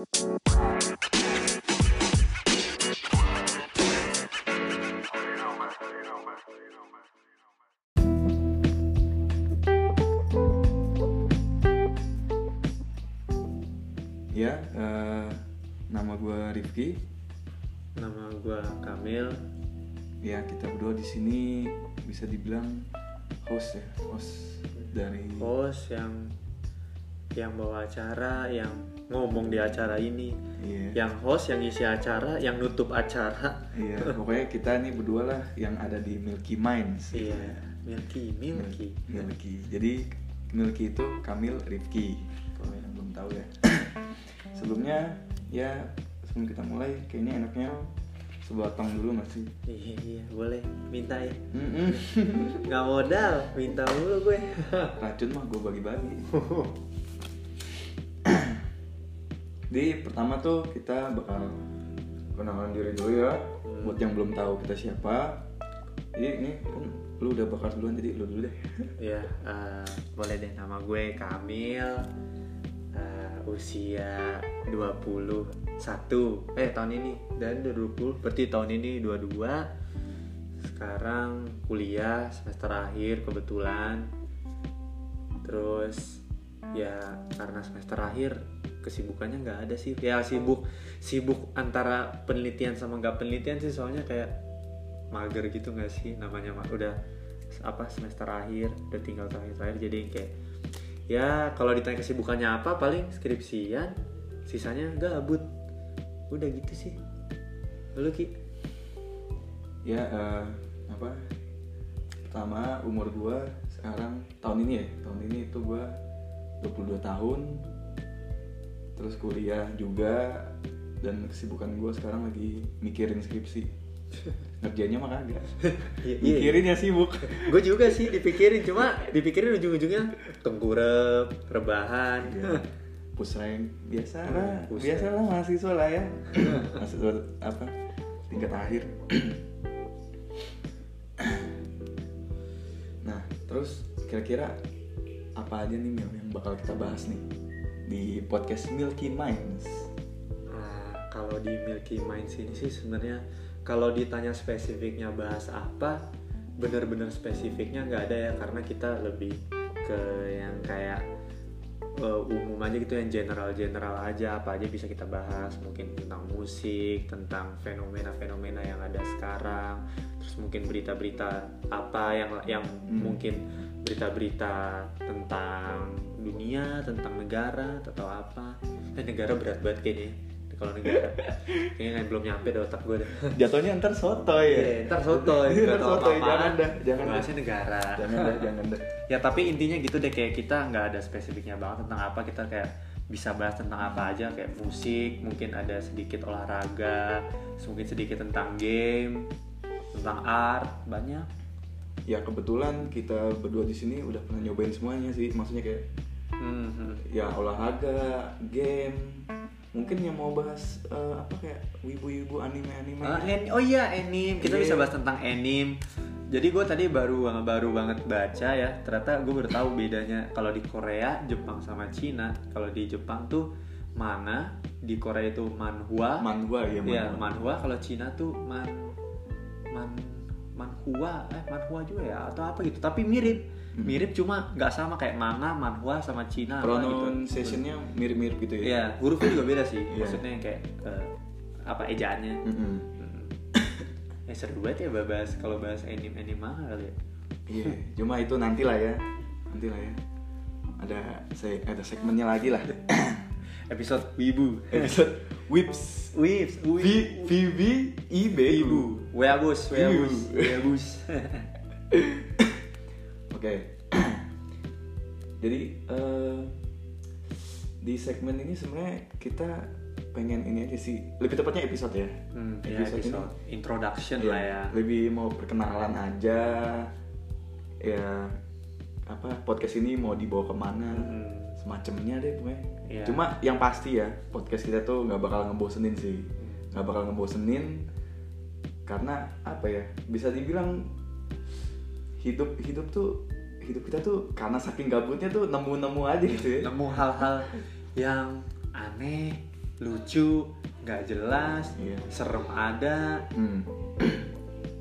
Ya, eh, nama gue Rifki. Nama gua Kamil. Ya, kita berdua di sini bisa dibilang host ya, host dari Host yang yang bawa acara, yang ngomong di acara ini, Iya. yang host yang isi acara, yang nutup acara. Iya, pokoknya kita nih berdua lah yang ada di Milky Minds. Iya, Milky, Milky. Milky. Jadi Milky itu Kamil Rifki. Kalau yang belum tahu ya. Sebelumnya ya sebelum kita mulai kayaknya enaknya sebuah tong dulu nggak sih? Iya, iya, boleh. Minta ya. Mm-mm. Nggak modal, minta mulu gue. Racun mah gue bagi-bagi. Di pertama tuh kita bakal kenalan diri dulu ya. Hmm. Buat yang belum tahu kita siapa. Jadi ini kan lu udah bakal duluan jadi lu dulu deh. ya, eh, boleh deh nama gue Kamil. Eh, usia 21 eh tahun ini dan 20 berarti tahun ini 22 sekarang kuliah semester akhir kebetulan terus ya karena semester akhir kesibukannya nggak ada sih. Ya sibuk sibuk antara penelitian sama nggak penelitian sih. Soalnya kayak mager gitu nggak sih? Namanya udah apa semester akhir udah tinggal terakhir-terakhir. Jadi kayak ya kalau ditanya kesibukannya apa paling skripsian sisanya gabut. Udah gitu sih. Lu ki? Ya eh, apa? Pertama umur gua sekarang tahun ini ya. Tahun ini itu gua 22 tahun. Terus kuliah juga dan kesibukan gua sekarang lagi mikirin skripsi. Ngerjainnya mah kagak. Iya, iya. Mikirin ya sibuk. gue juga sih dipikirin cuma dipikirin ujung-ujungnya tengkurap rebahan Push rank biasa Hmm, lah, push biasa lah mahasiswa lah ya. mahasiswa apa? Tingkat akhir. nah, terus kira-kira apa aja nih Mil yang bakal kita bahas nih di podcast Milky Minds? Nah, kalau di Milky Minds ini sih sebenarnya kalau ditanya spesifiknya bahas apa, bener-bener spesifiknya nggak ada ya karena kita lebih ke yang kayak uh, umum aja gitu yang general-general aja apa aja bisa kita bahas mungkin tentang musik, tentang fenomena-fenomena yang ada sekarang, terus mungkin berita-berita apa yang yang Hmm. mungkin berita-berita tentang dunia, tentang negara atau apa. Eh, negara berat banget kayaknya. Kalau negara kayaknya belum nyampe deh otak gue deh. Jatuhnya ntar sotoy ya. Iya, ntar soto Ntar nggak tahu sotoy, apa-apaan. jangan dah, jangan. Bahasnya negara. Jangan dah, jangan dah. ya tapi intinya gitu deh kayak kita nggak ada spesifiknya banget tentang apa kita kayak bisa bahas tentang apa aja kayak musik mungkin ada sedikit olahraga mungkin sedikit tentang game tentang art banyak Ya kebetulan kita berdua di sini udah pernah nyobain semuanya sih. Maksudnya kayak Hmm, ya olahraga, game, mungkin yang mau bahas eh, apa kayak wibu-wibu anime-anime. Ah, an- oh iya anime kita Iya. bisa bahas tentang anime jadi gue tadi baru baru banget baca ya. Ternyata gue baru tahu bedanya. Kalau di Korea Jepang sama Cina. Kalau di Jepang tuh manga di Korea itu manhwa manhwa ya Iya, manhwa. manhwa kalau Cina tuh man man manhua eh manhwa juga ya atau apa gitu tapi mirip Hmm. mirip cuma nggak sama kayak manga manhwa sama Cina gitu Pronunciation-nya mirip-mirip gitu ya. Iya, hurufnya juga beda sih. Iya. Maksudnya kayak eh, apa ejaannya. Mm-mm. Hmm. ya seru banget ya bahas kalau bahas anime anime manga kali ya. Iya, cuma itu nanti lah ya. Nanti lah ya. Ada se- ada segmennya lagi lah. Episode Wibu. Episode Whips. Wips, V V V I B U. Weabus, weabus, Wibu. weabus. Oke. Jadi eh, di segmen ini sebenarnya kita pengen ini aja sih. Lebih tepatnya episode ya. Hmm, ya, Episode ini- episode introduction Iya, lah ya. Lebih mau perkenalan aja. Ya apa podcast ini mau dibawa ke mana? Hmm. Semacamnya deh pokoknya. Iya. Cuma yang pasti ya podcast kita tuh nggak bakal ngebosenin sih. Nggak bakal ngebosenin karena apa ya? Bisa dibilang hidup hidup tuh hidup kita tuh karena saking gabutnya tuh nemu-nemu aja gitu ya. nemu hal-hal yang aneh lucu nggak jelas Iya. serem ada Hmm.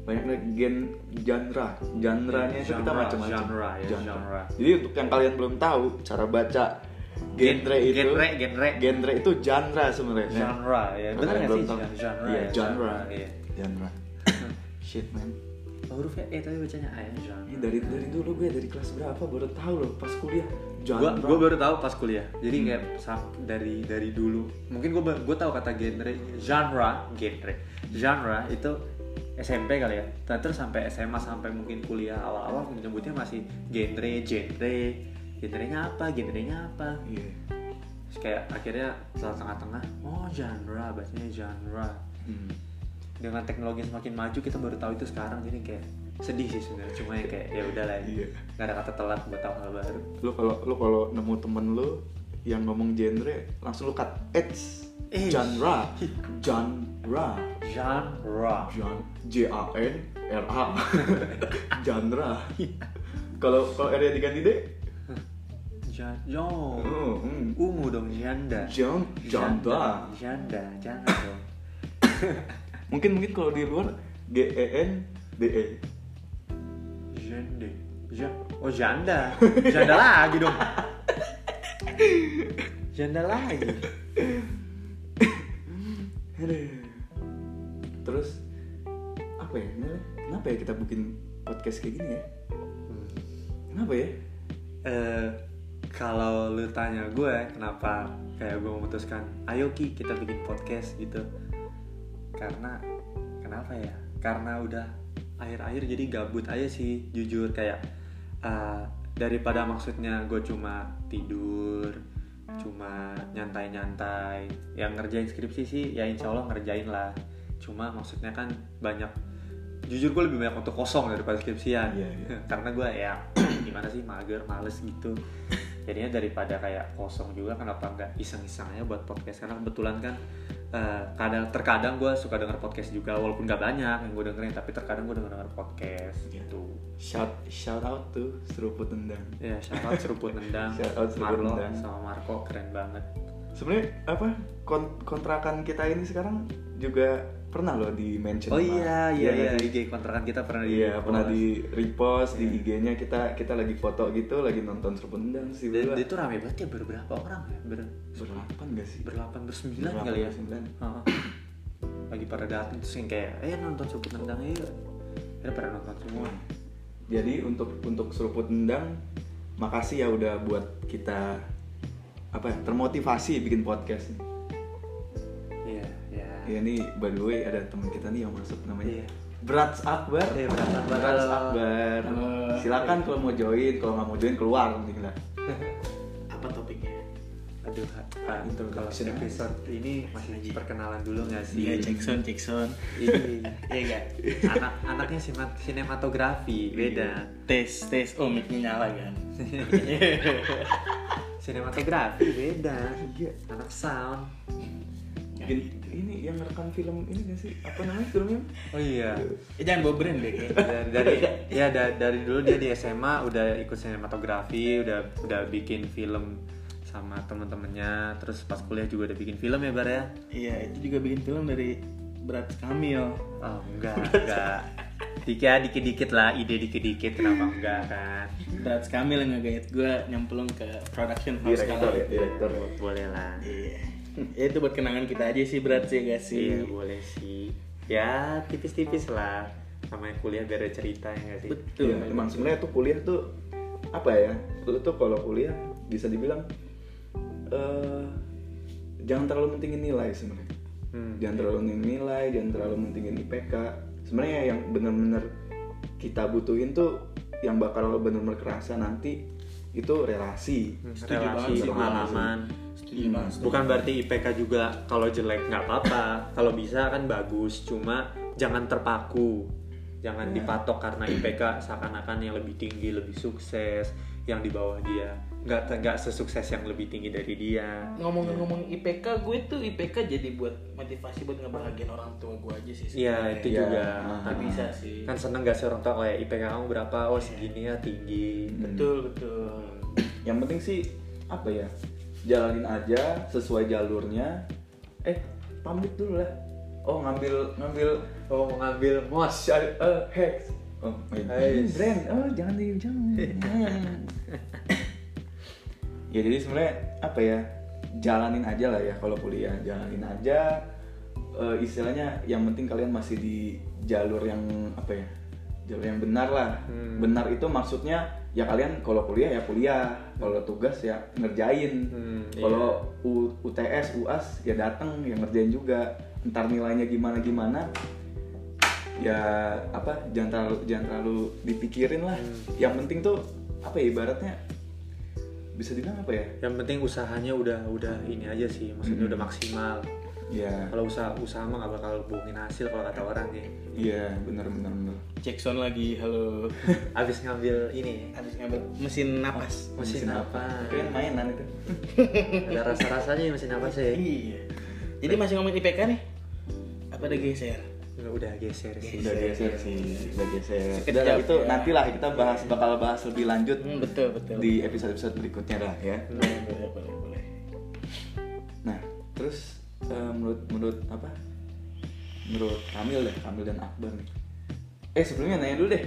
Banyak lagi gen genre. Genre-nya itu kita Genre, macam-macam. genre, ya, genre. jadi untuk yang kalian belum tahu cara baca genre Gen- itu genre, genre. genre itu genre sebenarnya. Genre ya. Benar nggak sih? tahu. genre iya ya, genre. Iya. genre. Shit man. Hurufnya E tapi bacanya A ya genre. Ini dari dari dulu gue dari kelas berapa? Baru tahu loh pas kuliah. Genre. gua baru tahu pas kuliah. Jadi Hmm. kayak dari dari dulu. Mungkin gua ba- gua tahu kata genre genre genre genre itu SMP kali ya. Nah, terus sampai SMA sampai mungkin kuliah awal-awal menyebutnya masih genre genre. Genrenya apa genrenya apa? Iya. Terus kayak akhirnya setelah tengah-tengah oh genre bahasanya genre. Hmm. dengan teknologi yang semakin maju kita baru tahu itu sekarang. Jadi kayak sedih sih sebenarnya. Cuma ya kayak ya udahlah ya. Iya. nggak ada kata telat buat tahu hal baru. Lu kalau lu kalau nemu temen lu yang ngomong genre langsung lu cut. It's Eh. genre. Genre genre. Jan J A N R A. Genre. Kalau kalau R diganti D? Ja- yo oh, hmm. ungu dong janda. Jan janda. Janda jangan dong. Mungkin mungkin kalau di luar G E N D E. Jande ja oh janda. Janda lagi dong. Janda lagi. Aduh. Terus apa ya kenapa ya kita bikin podcast kayak gini ya? Kenapa ya? Eh kalau lu tanya gue kenapa kayak gue memutuskan ayo ki kita bikin podcast gitu. Karena kenapa ya? Karena udah akhir-akhir jadi gabut aja sih jujur. Kayak eh, daripada maksudnya gue cuma tidur cuma nyantai-nyantai yang ngerjain skripsi sih ya insya Allah ngerjain lah cuma maksudnya kan banyak jujur gue lebih banyak waktu kosong daripada skripsian. Iya, iya. karena gue ya gimana sih mager males gitu. Jadinya daripada kayak kosong juga kenapa nggak iseng-iseng aja buat podcast? Karena kebetulan kan eh, kadang terkadang gue suka denger podcast juga walaupun nggak banyak yang gue dengerin tapi terkadang gue denger denger podcast Iya. gitu. Shout shout out tuh seruput tendang ya shout out seruput nendang. Shout out Seruput Marlo Nendang. sama Marco keren banget. Sebenarnya apa kon- kontrakan kita ini sekarang juga pernah loh di mention oh iya iya iya sih? IG kontrakan kita pernah di Iya pernah di repost di Iya. IG-nya kita kita lagi foto gitu lagi nonton seruput tendang sih dan tuh rame banget ya berberapa orang ya ber berlapan gak sih berlapan bersembilan Berlapan, kali ya bersembilan. Heeh. lagi pada datang terus yang kayak eh nonton seruput nendang ya pada nonton semua jadi untuk untuk seruput tendang makasih ya udah buat kita apa ya, termotivasi bikin podcast nih. Iya iya ya ini by the way ada teman kita nih yang masuk namanya. Iya. Brats Akbar. Iya, Brats Akbar. Brats. Akbar. Halo. silakan kalau mau join kalau nggak mau join keluar penting lah apa topiknya? Aduh Pak, Introduction kalau episode ini masih Aja. perkenalan dulu nggak sih? Iya Jackson Jackson. Ini iya gak anak anaknya sinematografi beda. Tes tes. Oh mic-nya nyala kan? Sinematografi beda. Iya. anak sound Bikin, ini yang rekam film ini gak sih? Apa namanya filmnya? Oh iya. Eh, jangan bawa brand deh kayak dari, dari ya da- dari dulu dia di SMA udah ikut sinematografi udah udah bikin film sama temen-temennya. Terus pas kuliah juga udah bikin film ya bar ya? Iya itu juga bikin film dari Berat Kamil. Oh enggak enggak. Dikit dikit dikit lah ide dikit dikit kenapa enggak kan? Berat Kamil yang ngegait gue nyemplung ke production house direktor ya kali. direktor boleh lah. Iya ya, itu buat kenangan kita aja sih berat sih gak sih iya boleh sih ya tipis-tipis lah sama yang kuliah biar ada cerita ya nggak sih betul Iya, emang sebenarnya tuh kuliah tuh apa ya? Lu tuh kalau kuliah bisa dibilang eh jangan terlalu mentingin nilai sebenarnya. Hmm. Jangan terlalu mentingin nilai, jangan terlalu mentingin IPK. Sebenarnya yang benar-benar kita butuhin tuh yang bakal benar-benar kerasa nanti itu relasi. Setuju relasi sih. pengalaman setuju. bukan berarti IPK juga kalau jelek nggak apa-apa. Kalau bisa kan bagus cuma jangan terpaku. Jangan dipatok karena IPK seakan-akan yang lebih tinggi lebih sukses yang di bawah dia. Nggak nggak sesukses yang lebih tinggi dari dia. Ngomong-ngomong IPK gue tuh IPK jadi buat motivasi buat ngebahagiain orang tua gue aja sih iya itu Iya. juga Nggak bisa sih. Kan seneng gak sih orang tua kayak IPK kamu berapa? Oh segini ya tinggi. Betul betul. Yang penting sih apa ya? Jalanin aja sesuai jalurnya. eh pamit dulu lah. Oh ngambil ngambil oh ngambil mos. Eh hex. Oh Hex. brand. Oh jangan di jangan ya jadi sebenarnya apa ya? Jalanin aja lah ya kalau kuliah. Jalanin aja. Eh, istilahnya yang penting kalian masih di jalur yang apa ya? Jalur yang benar lah. Hmm. benar itu maksudnya ya kalian kalau kuliah ya kuliah kalau tugas ya ngerjain. Hmm, kalau U- UTS UAS ya datang ya ngerjain juga. Ntar nilainya gimana gimana ya apa jangan terlalu jangan terlalu dipikirin lah. Hmm. yang penting tuh apa ya ibaratnya bisa dibilang apa ya? Yang penting usahanya udah udah ini aja sih. Maksudnya Hmm. udah maksimal ya kalau usaha usaha mah gak bakal bohongin hasil kalau kata orang nih iya benar benar benar Jackson lagi halo. Abis ngambil ini. Habis ngambil mesin napas. Mesin apa? Kayaknya mainan itu. Ada rasa rasanya mesin apa sih iya. Jadi masih ngomongin IPK nih? Apa ada geser? Udah geser sih. Udah geser sih udah geser. Sekejap udah lah, itu ya. nantilah kita bahas bakal bahas lebih lanjut Hmm, betul betul. di episode episode berikutnya dah ya. Boleh boleh boleh. Nah, terus eh, menurut menurut apa? Menurut Kamil deh, Kamil dan Akbar nih. Eh sebelumnya nanya dulu deh,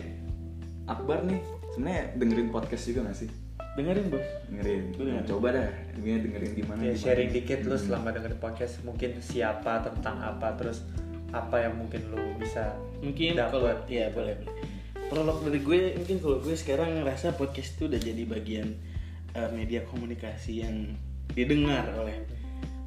Akbar nih sebenarnya dengerin podcast juga gak sih? dengerin bos Dengerin. Gue Nah, dengerin. coba dah, dia dengerin di mana? ya sharing dikit lu Hmm. selama dengerin podcast mungkin siapa tentang apa terus apa yang mungkin lu bisa mungkin Dapet. kalau ya boleh boleh prolog dari gue mungkin kalau gue sekarang ngerasa podcast itu udah jadi bagian eh, media komunikasi yang didengar oleh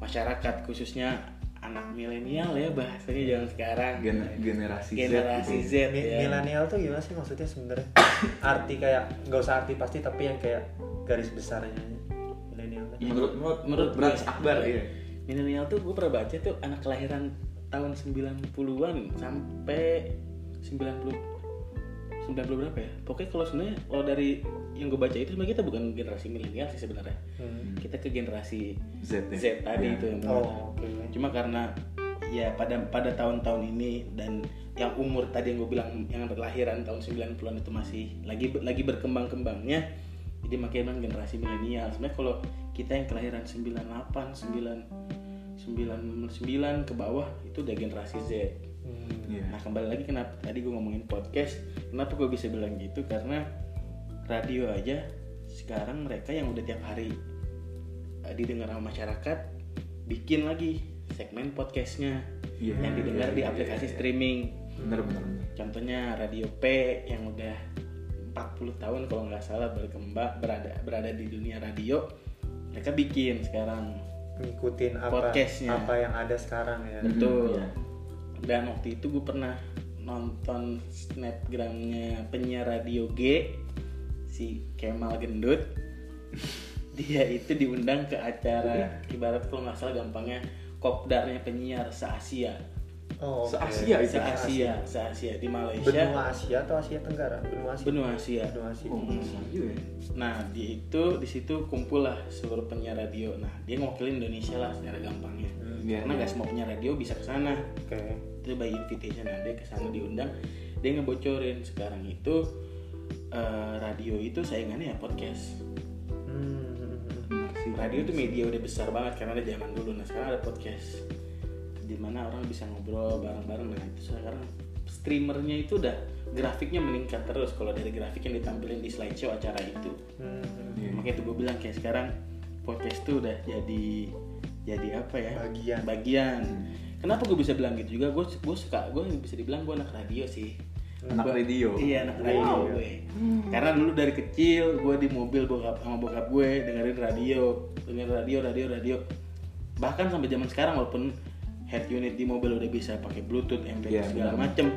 masyarakat khususnya anak milenial ya bahasanya jangan sekarang Gen- generasi Z generasi gitu Z, ya. Mi- ya. milenial tuh gimana sih maksudnya sebenarnya arti kayak nggak usah arti pasti tapi yang kayak garis besarnya milenial. Menurut menurut menurut Brans gue, Akbar iya. ya. milenial tuh gue pernah baca tuh anak kelahiran tahun 90-an sampai 90 90 berapa ya? Pokoknya kalau sebenarnya kalau dari yang gue baca itu sebenarnya kita bukan generasi milenial sih sebenarnya. Hmm. Kita ke generasi Z, ya? Z tadi Ya. itu yang benar. oh oke Cuma karena ya pada pada tahun-tahun ini dan yang umur tadi yang gue bilang yang kelahiran tahun 90-an itu masih lagi lagi berkembang-kembangnya. Jadi makanya generasi milenial. Sebenarnya kalau kita yang kelahiran 98, 9 99 ke bawah itu udah generasi Z. Hmm. Iya. Nah kembali lagi kenapa tadi gue ngomongin podcast Kenapa gue bisa bilang gitu Karena radio aja Sekarang mereka yang udah tiap hari eh, Didengar sama masyarakat Bikin lagi segmen podcastnya Iya, Yang didengar iya, di iya, aplikasi iya. streaming Bener bener bener. Contohnya Radio P yang udah 40 tahun kalau nggak salah berkembang berada berada di dunia radio mereka bikin sekarang ngikutin apa Podcastnya. apa yang ada sekarang ya Betul. iya. Dan waktu itu gue pernah nonton snapgramnya penyiar radio G si Kemal Gendut. Dia itu diundang ke acara ibarat kalau nggak salah gampangnya kopdarnya penyiar se Asia. oh, oke. Se-Asia itu? Se Asia, se Asia di Malaysia. benua Asia atau Asia Tenggara benua Asia Benua Asia. benua Asia Oh, ya. Nah di itu di situ kumpul lah seluruh penyiar radio. Nah dia ngewakilin Indonesia lah secara gampangnya. Iya, Karena nggak semua penyiar radio bisa ke sana. oke itu by invitation. Nah, dia ke sana diundang. Dia ngebocorin. Sekarang itu eh, radio itu saingannya ya podcast. Hmm. Radio itu media udah besar banget karena ada zaman dulu. Nah sekarang ada podcast di mana orang bisa ngobrol bareng-bareng. Nah itu sekarang streamernya itu udah grafiknya meningkat terus. Kalau dari grafik yang ditampilin di slideshow acara itu. Hmm. Makanya itu gue bilang kayak sekarang podcast tuh udah jadi jadi apa ya? Bagian. bagian kenapa gue bisa bilang gitu juga? Gue gue suka gue bisa dibilang gue anak radio sih. Anak Gua- radio. iya anak radio Wow. gue karena dulu dari kecil gue di mobil bokap sama bokap gue dengerin radio dengerin radio radio radio. Bahkan sampai zaman sekarang walaupun head unit di mobil udah bisa pakai bluetooth MP3 Iya, segala macem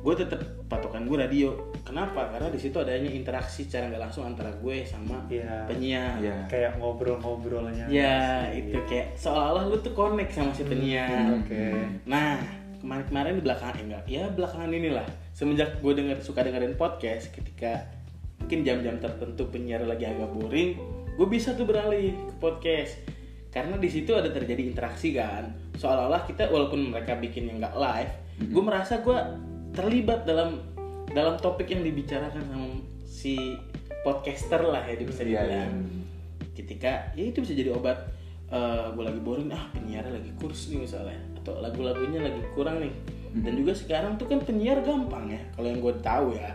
gue tetap patokan gue radio. Kenapa? Karena di situ adanya interaksi secara nggak langsung antara gue sama Iya. penyiar. Iya. kayak ngobrol-ngobrolnya. Ya Asik. itu kayak seolah-olah lu tuh connect sama si penyiar. oke. Nah, kemarin-kemarin di belakangan eh, enggak, ya belakangan inilah semenjak gue denger suka dengerin podcast ketika mungkin jam-jam tertentu penyiar lagi agak boring, gue bisa tuh beralih ke podcast. Karena di situ ada terjadi interaksi kan, seolah-olah kita walaupun mereka bikin yang nggak live, gue merasa gue terlibat dalam dalam topik yang dibicarakan sama si podcaster lah ya bisa Iya, dibilang. Iya. ketika ya itu bisa jadi obat gue lagi boring ah penyiar lagi kurs nih misalnya atau lagu-lagunya lagi kurang nih. Dan juga sekarang tuh kan penyiar gampang ya kalau yang gue tahu ya.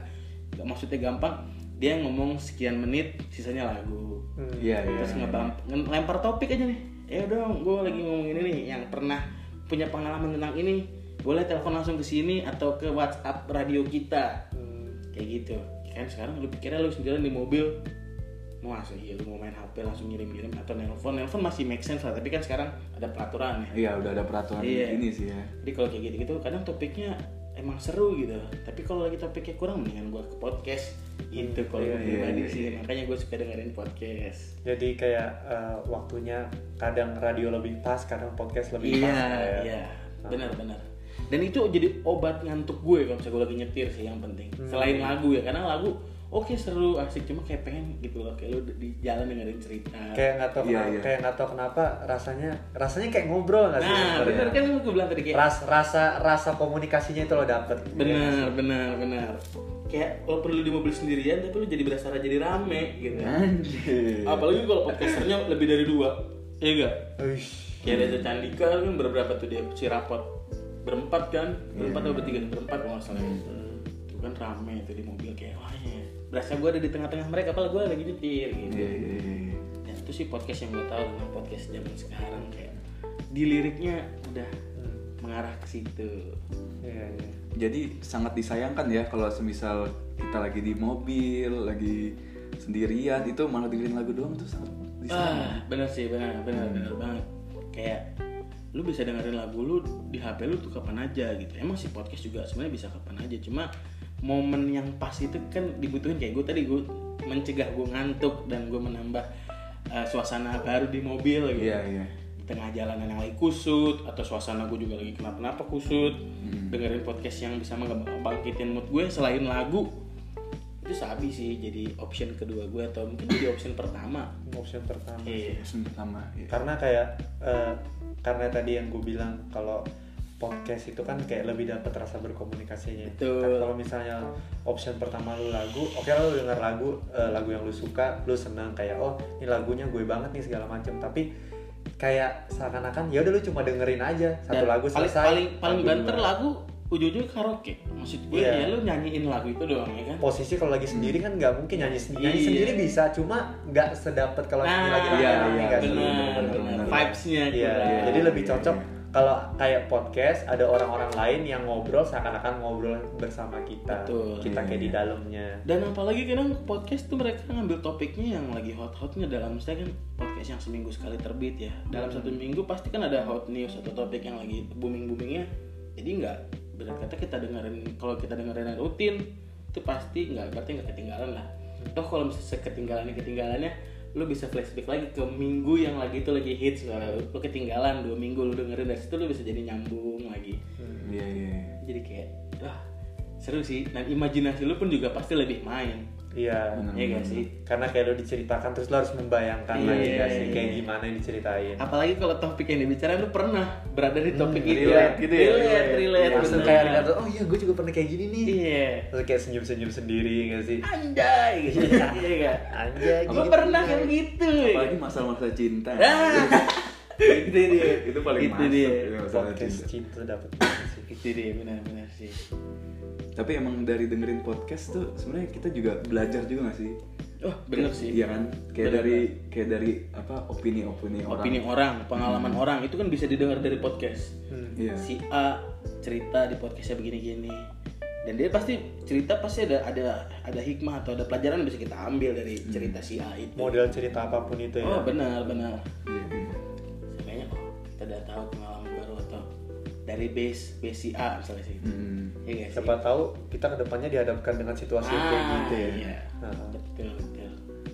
Nggak maksudnya gampang dia ngomong sekian menit sisanya lagu. Iya, iya. terus ngebam lempar topik aja nih. Ya dong gue lagi ngomong ini nih yang pernah punya pengalaman tentang ini boleh telepon langsung ke sini atau ke WhatsApp radio kita. Kayak gitu. Kan sekarang lu pikirnya lu sendirian di mobil. Mau iya lu mau main HP langsung ngirim-ngirim atau nelpon. Nelpon masih make sense lah tapi kan sekarang ada peraturan ya. Iya, udah ada peraturan Iya. ini sih ya. jadi kalau kayak gitu gitu kadang topiknya emang seru gitu. Tapi kalau lagi topiknya kurang mendingan gua ke podcast. Itu kalau Iya, gue iya, pribadi iya, sih. iya. makanya gue suka dengerin podcast. Jadi kayak eh, waktunya kadang radio lebih pas kadang podcast lebih iya pas kayak. iya. Benar-benar dan itu jadi obat ngantuk gue kalau misalnya gue lagi nyetir sih yang penting. Hmm. selain lagu ya karena lagu oke seru asik cuma kayak pengen gitu loh kayak lu di jalan dengerin cerita. Kayak nggak tahu Iya, kenapa, iya. kayak nggak tahu kenapa rasanya rasanya kayak ngobrol nggak sih nah benar kan gue bilang tadi kayak Ras, rasa rasa komunikasinya itu lo dapet benar benar benar kayak lo perlu di mobil sendirian tapi lu jadi berasa jadi rame gitu. Anjir. apalagi kalau podcasternya lebih dari dua. Iya gak Uish. kayak Reza Candika kan berberapa tuh dia si rapot berempat kan? Berempat atau bertiga? Berempat kalau nggak salah itu kan rame itu di mobil kayak wah ya berasa gue ada di tengah-tengah mereka apalagi gue lagi nyetir gitu. Iya, iya, iya. dan itu sih podcast yang gue tahu tentang podcast zaman sekarang kayak di liriknya udah mengarah ke situ. Iya, iya. Jadi sangat disayangkan ya kalau semisal kita lagi di mobil, lagi sendirian itu malah dengerin lagu doang tuh sangat disayangkan. ah bener sih bener bener bener banget. Kayak lu bisa dengerin lagu lu di HP lu tuh kapan aja gitu. Emang sih podcast juga sebenarnya bisa kapan aja cuma momen yang pas itu kan dibutuhin. Kayak gue tadi gue mencegah gue ngantuk dan gue menambah uh, suasana baru di mobil gitu. Iya, iya. di tengah jalanan yang lagi kusut atau suasana gue juga lagi kenapa-napa kusut. Dengerin podcast yang bisa membangkitin mood gue selain lagu itu sabi sih jadi option kedua gue atau mungkin jadi option pertama. Option pertama iya. Yang pertama. iya. karena kayak eh, karena tadi yang gue bilang kalau podcast itu kan kayak lebih dapat rasa berkomunikasinya. Betul. Kan kalau misalnya option pertama lu lagu oke lu denger lagu eh, lagu yang lu suka lu senang kayak oh ini lagunya gue banget nih segala macam tapi kayak seakan-akan ya udah lu cuma dengerin aja satu Dan lagu paling, selesai. paling paling lagu banter lagu ujung-ujungnya karaoke maksud gue Iya. ya lu nyanyiin lagu itu doang ya kan posisi kalau lagi sendiri kan nggak mungkin nyanyi sendiri nyanyi Iya. sendiri bisa cuma nggak sedapat kalau nyanyi lagi nah iya, iya, benar. vibesnya Iya, kurang. jadi lebih iya, cocok iya. kalau kayak podcast ada orang-orang lain yang ngobrol seakan-akan ngobrol bersama kita. Betul. Kita Iya, kayak di iya. dalamnya. dan apalagi kadang podcast tuh mereka ngambil topiknya yang lagi hot-hotnya dalam misalnya kan podcast yang seminggu sekali terbit ya dalam satu minggu pasti kan ada hot news atau topik yang lagi booming boomingnya jadi nggak benar kata kita dengerin kalau kita dengerin rutin itu pasti nggak berarti nggak ketinggalan lah toh kalau misalnya ketinggalannya ketinggalannya lu bisa flashback lagi ke minggu yang lagi itu lagi hits nah, lu, lu ketinggalan dua minggu lu dengerin dari situ lu bisa jadi nyambung lagi Iya, iya. iya. jadi kayak wah seru sih dan imajinasi lu pun juga pasti lebih main Iya. Iya gak sih Karena kayak lo diceritakan terus lo harus membayangkan Iya, lagi nggak sih iya, kayak iya. gimana yang diceritain. apalagi kalau topik yang dibicarain lu pernah berada di topik Hmm, itu relate gitu ya? relate relate Langsung bener. kayak lihat oh iya gue juga pernah kayak gini nih. iya Terus kayak senyum-senyum sendiri nggak sih? anjay gitu iya gak Anjay, gue gitu. pernah kayak gitu Apalagi masalah-masalah cinta. ah itu dia itu paling itu masuk dia ya, masalah Podcast cinta. dapat sih. itu dia benar-benar sih Tapi emang dari dengerin podcast tuh sebenarnya kita juga belajar juga gak sih? oh bener sih Iya kan? Kayak Bener, dari kayak dari apa opini-opini orang. opini orang pengalaman orang itu kan bisa didengar dari podcast Hmm. Iya. si A cerita di podcastnya begini-gini dan dia pasti cerita pasti ada ada ada hikmah atau ada pelajaran yang bisa kita ambil dari cerita si A itu Model cerita apa pun itu ya. oh benar benar Iya, iya. sebenarnya oh kita udah tahu pengalaman dari base base si A misalnya sih Hmm. Nggak sih? Siapa tahu kita ke depannya dihadapkan dengan situasi yang kayak Ah, gitu ya. iya. Nah. betul betul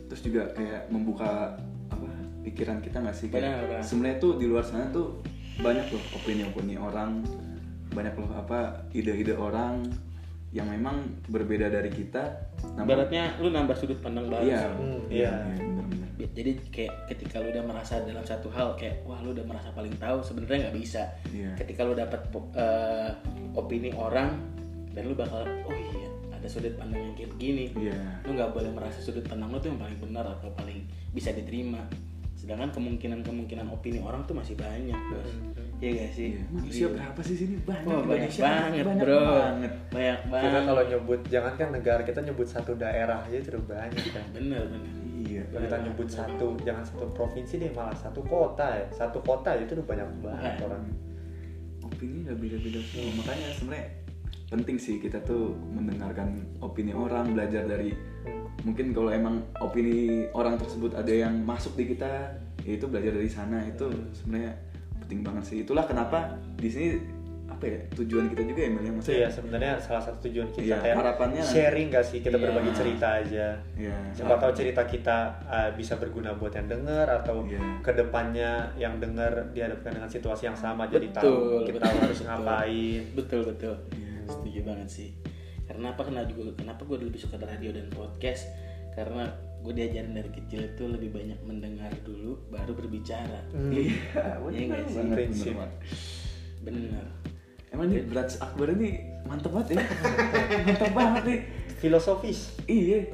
Terus juga kayak membuka apa pikiran kita nggak sih? Benar, benar. sebenarnya tuh di luar sana tuh banyak loh opini-opini orang, banyak loh apa ide-ide orang yang memang berbeda dari kita. namun- Baratnya lu nambah sudut pandang baru Iya, sih. Hmm, iya, iya. iya, jadi kayak ketika lu udah merasa dalam satu hal kayak wah lu udah merasa paling tahu sebenarnya nggak bisa Iya. ketika lu dapat eh, opini orang dan lu bakal oh iya ada sudut pandang yang kayak begini Iya. lu nggak boleh merasa sudut pandang lu tuh yang paling benar atau paling bisa diterima sedangkan kemungkinan-kemungkinan opini orang tuh masih banyak bos. Iya gak sih? Iya, manusia Iya. berapa sih sini? Banyak Indonesia. banget banyak bro. banget. Banyak banget. kita kalau nyebut jangan kan negara kita nyebut satu daerah aja itu udah banyak kan? Bener bener. Iya. Kalau kita nyebut satu jangan satu provinsi deh malah satu kota ya. Satu kota itu udah banyak banget Nah. orang. Opini udah beda-beda semua. Makanya sebenarnya penting sih kita tuh mendengarkan opini orang belajar dari mungkin kalau emang opini orang tersebut ada yang masuk di kita ya itu belajar dari sana. Itu sebenarnya penting banget sih. Itulah kenapa di sini apa ya tujuan kita juga ya Mel, ya maksudnya? Ya sebenarnya salah satu tujuan kita Iya, kayak harapannya sharing gak sih? Kita Iya. berbagi cerita aja. Ya siapa tahu cerita kita uh, bisa berguna buat yang denger atau Iya. ke depannya yang denger dihadapkan dengan situasi yang sama jadi Betul, tahu kita betul, harus betul. ngapain. Betul betul. Iya. setuju banget sih karena apa kenapa juga kenapa gue lebih suka radio dan podcast? Karena gue diajarin dari kecil itu lebih banyak mendengar dulu baru berbicara. Iya Iya nggak sih? banget, Prinsip. bener. Emang nih Brats Akbar ini mantep banget ya. Mantap banget nih. Filosofis. Iya.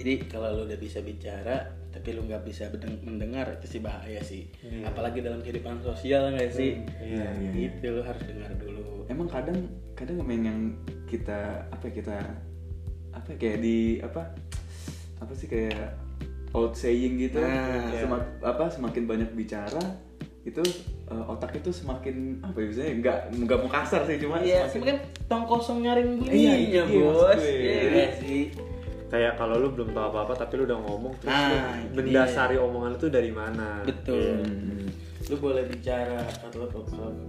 Jadi kalau lu udah bisa bicara tapi lu nggak bisa mendengar itu sih bahaya sih. Iya. apalagi dalam kehidupan sosial nggak sih? Iya iya. gitu lu harus dengar dulu. Emang kadang kadang emang yang kita apa ya, kita apa ya, kayak di apa apa sih kayak old saying gitu Nah, iya. Semak- apa semakin banyak bicara itu eh, otak itu semakin apa ya biasanya nggak nggak mau kasar sih cuma Iya, semakin- semakin tong kosong nyaring Iya, bunyinya, iya, bos. maksud gue. Iya nggak sih? kayak kalau lu belum tahu apa-apa tapi lu udah ngomong terus Nah, lu mendasari omongan lu tuh dari mana Betul. Hmm. Lu boleh bicara kalau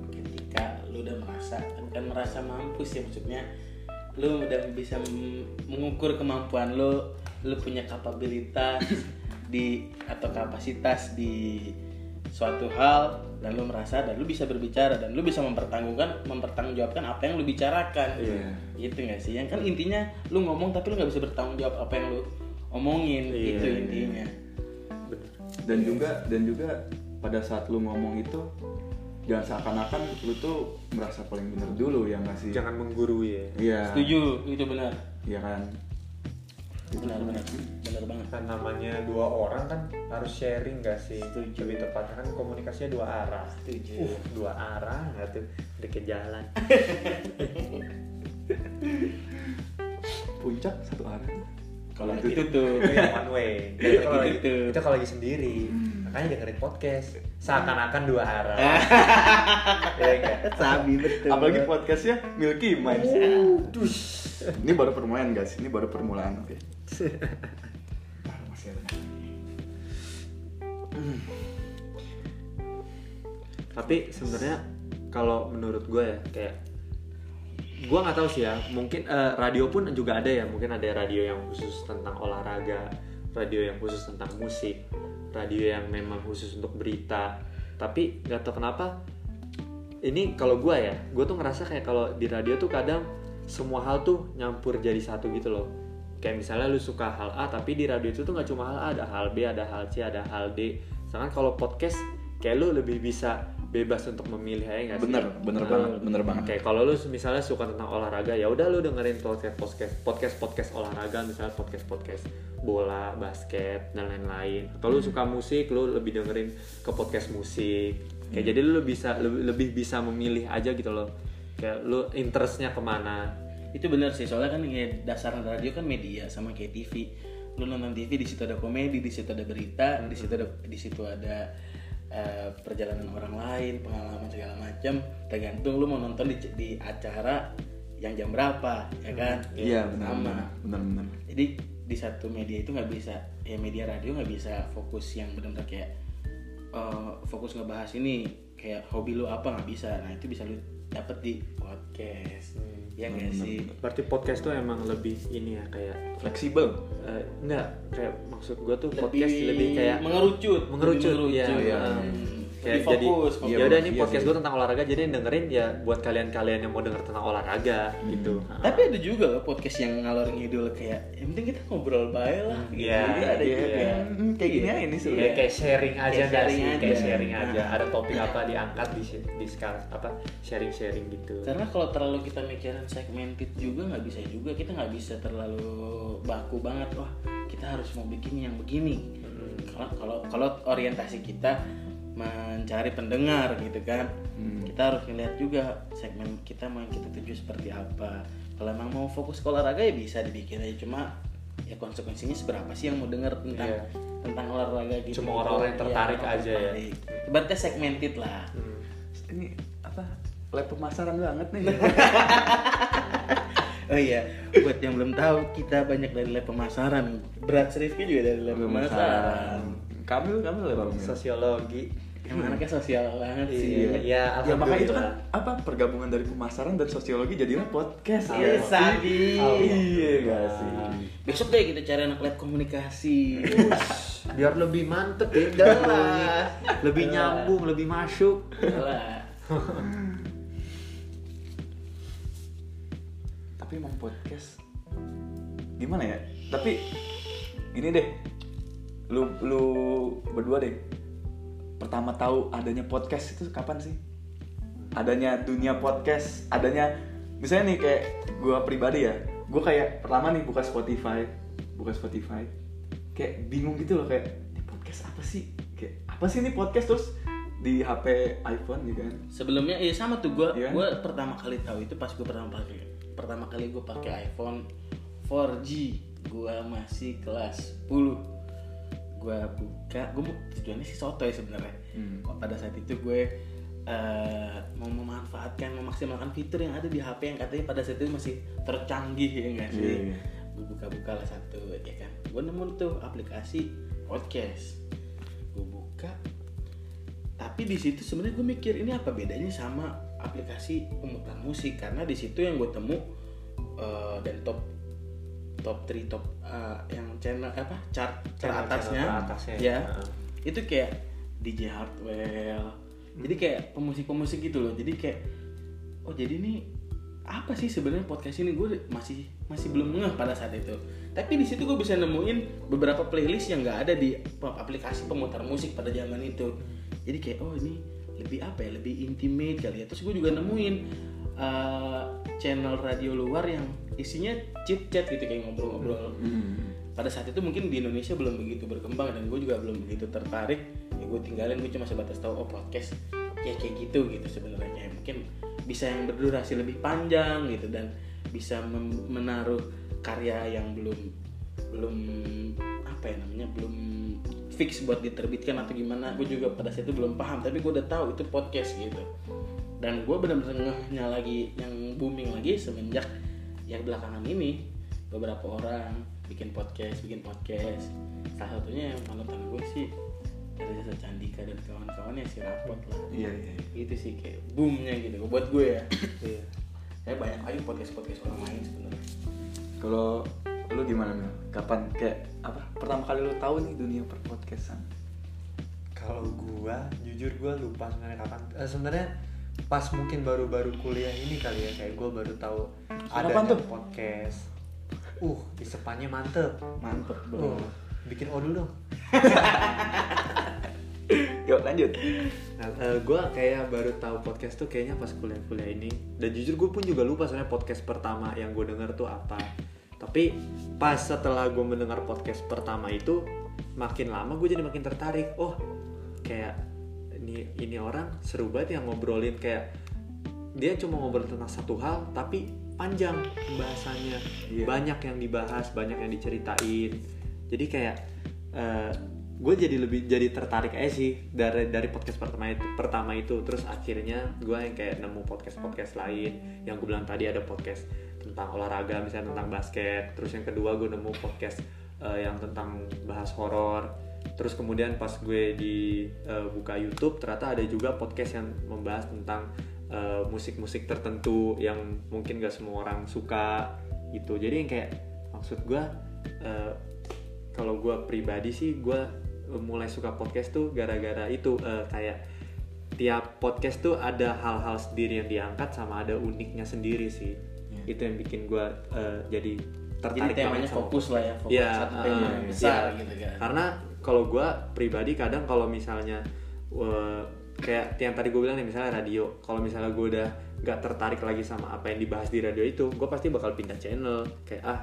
ketika lu udah merasa bukan merasa mampu sih maksudnya lu udah bisa mengukur kemampuan lu, lu punya kapabilitas di atau kapasitas di suatu hal dan lu merasa dan lu bisa berbicara dan lu bisa mempertanggungan mempertanggungjawabkan apa yang lu bicarakan. Iya. gitu nggak sih? Yang kan intinya lu ngomong tapi lu nggak bisa bertanggung jawab apa yang lu omongin. Iya, itu iya. intinya. Dan juga dan juga pada saat lu ngomong itu jangan seakan-akan lu tuh merasa paling bener dulu ya nggak sih? Jangan menggurui ya. Iya. Setuju itu benar. Iya kan? Benar benar. Benar banget. Kan namanya dua orang kan harus sharing gak sih? Setuju. lebih tepatnya kan komunikasinya dua arah. Setuju. uh dua arah nggak tuh? Deket jalan. Puncak satu arah. Kalau Itu itu tuh- tuh. Itu yang one way. Itu kalau lagi Gitu. itu kalau lagi sendiri makanya dengerin podcast. Seakan-akan dua arah. Ya enggak? Sabi betul. Apalagi podcastnya Milky Minds. Ini baru permulaan guys. Ini baru permulaan oke. Masih ada. tapi sebenarnya kalau menurut gue ya kayak gue nggak tahu sih ya mungkin eh, radio pun juga ada ya. Mungkin ada radio yang khusus tentang olahraga radio yang khusus tentang musik radio yang memang khusus untuk berita. Tapi nggak tahu kenapa ini kalau gue ya gue tuh ngerasa kayak kalau di radio tuh kadang semua hal tuh nyampur jadi satu gitu loh. Kayak misalnya lu suka hal A tapi di radio itu tuh nggak cuma hal A ada hal B ada hal C ada hal D. Sedangkan kalau podcast kayak lu lebih bisa bebas untuk memilih aja nggak sih? Bener bener banget bener banget. Kayak kalau lu misalnya suka tentang olahraga ya udah lu dengerin podcast podcast podcast podcast olahraga misalnya podcast podcast bola basket dan lain-lain. Atau lu suka musik lu lebih dengerin ke podcast musik. Kayak jadi lu bisa lebih, lebih bisa memilih aja gitu loh. Kayak lu interestnya ke mana. Itu benar sih soalnya kan kayak dasar radio kan media sama kayak TV lu nonton TV di situ ada komedi di situ ada berita di situ ada di situ ada eh, perjalanan orang lain pengalaman segala macam tergantung lu mau nonton di, di acara yang jam berapa ya kan? Iya benar sama benar benar. Jadi di satu media itu nggak bisa ya media radio nggak bisa fokus yang benar-benar kayak eh, fokus ngebahas ini kayak hobi lu apa nggak bisa. Nah itu bisa lu dapet di podcast ya nggak sih berarti podcast tuh emang lebih ini ya kayak fleksibel eh, enggak kayak maksud gua tuh podcast lebih kayak mengerucut mengerucut, lebih iya, iya. Hmm. Kayak jadi fokus ya udah ini iya podcast sih. gue tentang olahraga jadi yang dengerin ya buat kalian-kalian yang mau denger tentang olahraga gitu. Tapi ada juga loh podcast yang ngalor ngidul kayak yang penting kita ngobrol baik lah. Gitu. Iya, Jadi ada iya, juga Hmm, kayak gini aja ini kayak, sebenarnya kayak sharing aja Kayak sharing sih? aja. kayak sharing aja. Nah. ada topik apa diangkat di di sekarang apa sharing sharing gitu. Karena kalau terlalu kita mikirin segmented juga nggak bisa juga. Kita nggak bisa terlalu baku banget wah kita harus mau bikin yang begini. Kalau kalau kalau orientasi kita mencari pendengar gitu kan Hmm. kita harus ngeliat juga segmen kita mau yang kita tuju seperti apa kalau emang mau fokus ke olahraga ya bisa dibikin aja cuma ya konsekuensinya seberapa sih yang mau denger tentang Iya. tentang olahraga gitu Cuma orang-orang yang Iya, tertarik orang aja ya. tertarik. ibaratnya segmented lah Hmm. Ini apa? Lab pemasaran banget nih. Oh iya, buat yang belum tahu kita banyak dari lab pemasaran. Berat Rifki juga dari lab pemasaran. Kamil, Kamil lab apa? Sosiologi. Emang anaknya sosial banget sih. Iya, iya, Ya makanya itu kan apa pergabungan dari pemasaran dan sosiologi jadilah podcast. Iya, Iya Sadi. Iya gak sih? Besok deh kita cari anak lab komunikasi. Biar lebih mantep ya, jelas. lebih nyambung, lebih masuk. Lah. Tapi emang podcast gimana ya? Tapi gini deh, lu lu berdua deh. Pertama tahu adanya podcast itu kapan sih? Adanya dunia podcast, adanya misalnya nih kayak gua pribadi ya, gua kayak pertama nih buka Spotify, buka Spotify, kayak bingung gitu loh kayak ini podcast apa sih? Kayak apa sih ini podcast terus di HP iPhone gitu kan? Sebelumnya iya sama tuh gua Iya. gua pertama kali tahu itu pas gua pertama pakai pertama kali gua pakai iPhone 4G. Gua masih kelas 10. Gua buka, mau tujuannya sih soto ya sebenarnya. Hmm. pada saat itu gue eh, mau memanfaatkan memaksimalkan fitur yang ada di HP yang katanya pada saat itu masih tercanggih ya enggak sih Iya, iya. gue buka-buka lah satu ya kan gue nemu tuh aplikasi podcast gue buka tapi di situ sebenarnya gue mikir ini apa bedanya sama aplikasi pemutar musik karena di situ yang gue temu eh, dan top top 3 top eh, yang channel apa? Chart Channel-channel teratasnya teratasnya, ya. Heeh. itu kayak DJ Hardwell jadi kayak pemusik-pemusik gitu loh. Jadi kayak oh jadi ini apa sih sebenarnya podcast ini? Gue masih masih belum ngeh pada saat itu. Tapi di situ gue bisa nemuin beberapa playlist yang nggak ada di aplikasi pemutar musik pada zaman itu. Jadi kayak oh ini lebih apa ya? Lebih intimate kali ya. Terus gue juga nemuin uh, channel radio luar yang isinya chit chat gitu kayak ngobrol-ngobrol. Hmm. pada saat itu mungkin di Indonesia belum begitu berkembang dan gue juga belum begitu tertarik. Ya gue tinggalin gue cuma sebatas tahu oh podcast ya kayak gitu gitu sebenarnya. Kayak mungkin bisa yang berdurasi lebih panjang gitu dan bisa menaruh karya yang belum belum apa ya namanya belum fix buat diterbitkan atau gimana. Gue juga pada saat itu belum paham tapi gue udah tahu itu podcast gitu dan gue benar-benar ngehnya lagi yang booming lagi semenjak yang belakangan ini beberapa orang bikin podcast bikin podcast salah satunya yang panutan gue sih dari Reza Candika dan kawan-kawannya si rapot lah Iya iya. itu sih kayak boomnya gitu buat gue ya Iya. kayak banyak lagi podcast podcast orang lain sebenarnya Kalau lu gimana Mel? Kapan kayak apa? Pertama kali lu tahu nih dunia perpodcastan? Kalau gua, jujur gua lupa sebenarnya kapan. Eh, sebenarnya pas mungkin baru-baru kuliah ini kali ya, kayak gua baru tahu ada podcast. Uh, isepannya mantep. mantep Uh, bro bikin odul dong. Yuk lanjut. Nah, eh, gua kayak baru tahu podcast tuh kayaknya pas kuliah-kuliah ini. Dan jujur gue pun juga lupa sebenarnya podcast pertama yang gue denger tuh apa. Tapi pas setelah gue mendengar podcast pertama itu, makin lama gue jadi makin tertarik. Oh, kayak ini ini orang seru banget yang ngobrolin kayak dia cuma ngobrol tentang satu hal tapi panjang pembahasannya. Iya. banyak yang dibahas banyak yang diceritain. Jadi kayak eh, gue jadi lebih jadi tertarik aja sih dari dari podcast pertama itu pertama itu. Terus akhirnya gue yang kayak nemu podcast podcast lain. Yang gue bilang tadi ada podcast tentang olahraga misalnya tentang basket. Terus yang kedua gue nemu podcast eh, yang tentang bahas horor terus kemudian pas gue di eh, buka YouTube ternyata ada juga podcast yang membahas tentang eh, musik-musik tertentu yang mungkin gak semua orang suka gitu jadi yang kayak maksud gue eh, kalau gue pribadi sih gue mulai suka podcast tuh gara-gara itu eh, kayak tiap podcast tuh ada hal-hal sendiri yang diangkat sama ada uniknya sendiri sih Iya. itu yang bikin gue eh, jadi jadi tertarik temanya banget sama fokus lah ya fokus Iya, satu tema besar iya. gitu kan Karena kalau gue pribadi kadang kalau misalnya eh, kayak yang tadi gue bilang nih misalnya radio, kalau misalnya gue udah nggak tertarik lagi sama apa yang dibahas di radio itu, gue pasti bakal pindah channel. Kayak ah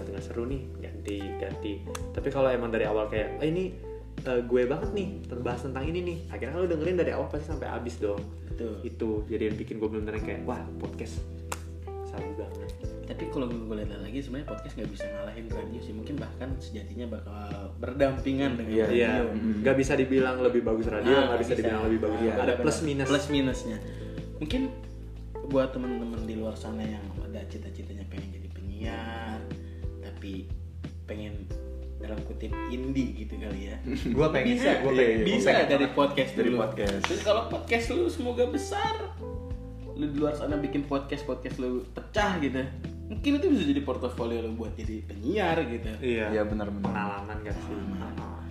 nggak seru nih ganti ganti. Tapi kalau emang dari awal kayak ah, ini eh, gue banget nih terbahas tentang ini nih akhirnya lo dengerin dari awal pasti sampai habis dong Betul. itu jadi yang bikin gue bener-bener kayak wah podcast sabi banget Tapi kalau gue lihat lagi sebenarnya podcast nggak bisa ngalahin radio sih. Mungkin bahkan sejatinya bakal berdampingan dengan Iya, radio. Iya, nggak bisa dibilang lebih bagus radio, Ah, nggak bisa, dibilang lebih bagus. Iya, ada plus minus. Plus minusnya. Mungkin buat teman-teman di luar sana yang ada cita-citanya pengen jadi penyiar, tapi pengen dalam kutip indie gitu kali ya. Gue pengen, bisa, gue Iya, pengen. bisa pengen dari podcast Dari dulu. podcast. Terus kalau podcast lu semoga besar, lu di luar sana bikin podcast podcast lu pecah gitu, mungkin itu bisa jadi portofolio lu buat jadi penyiar gitu. Iya, Iya, benar-benar. Pengalaman gak sih? Pengalaman.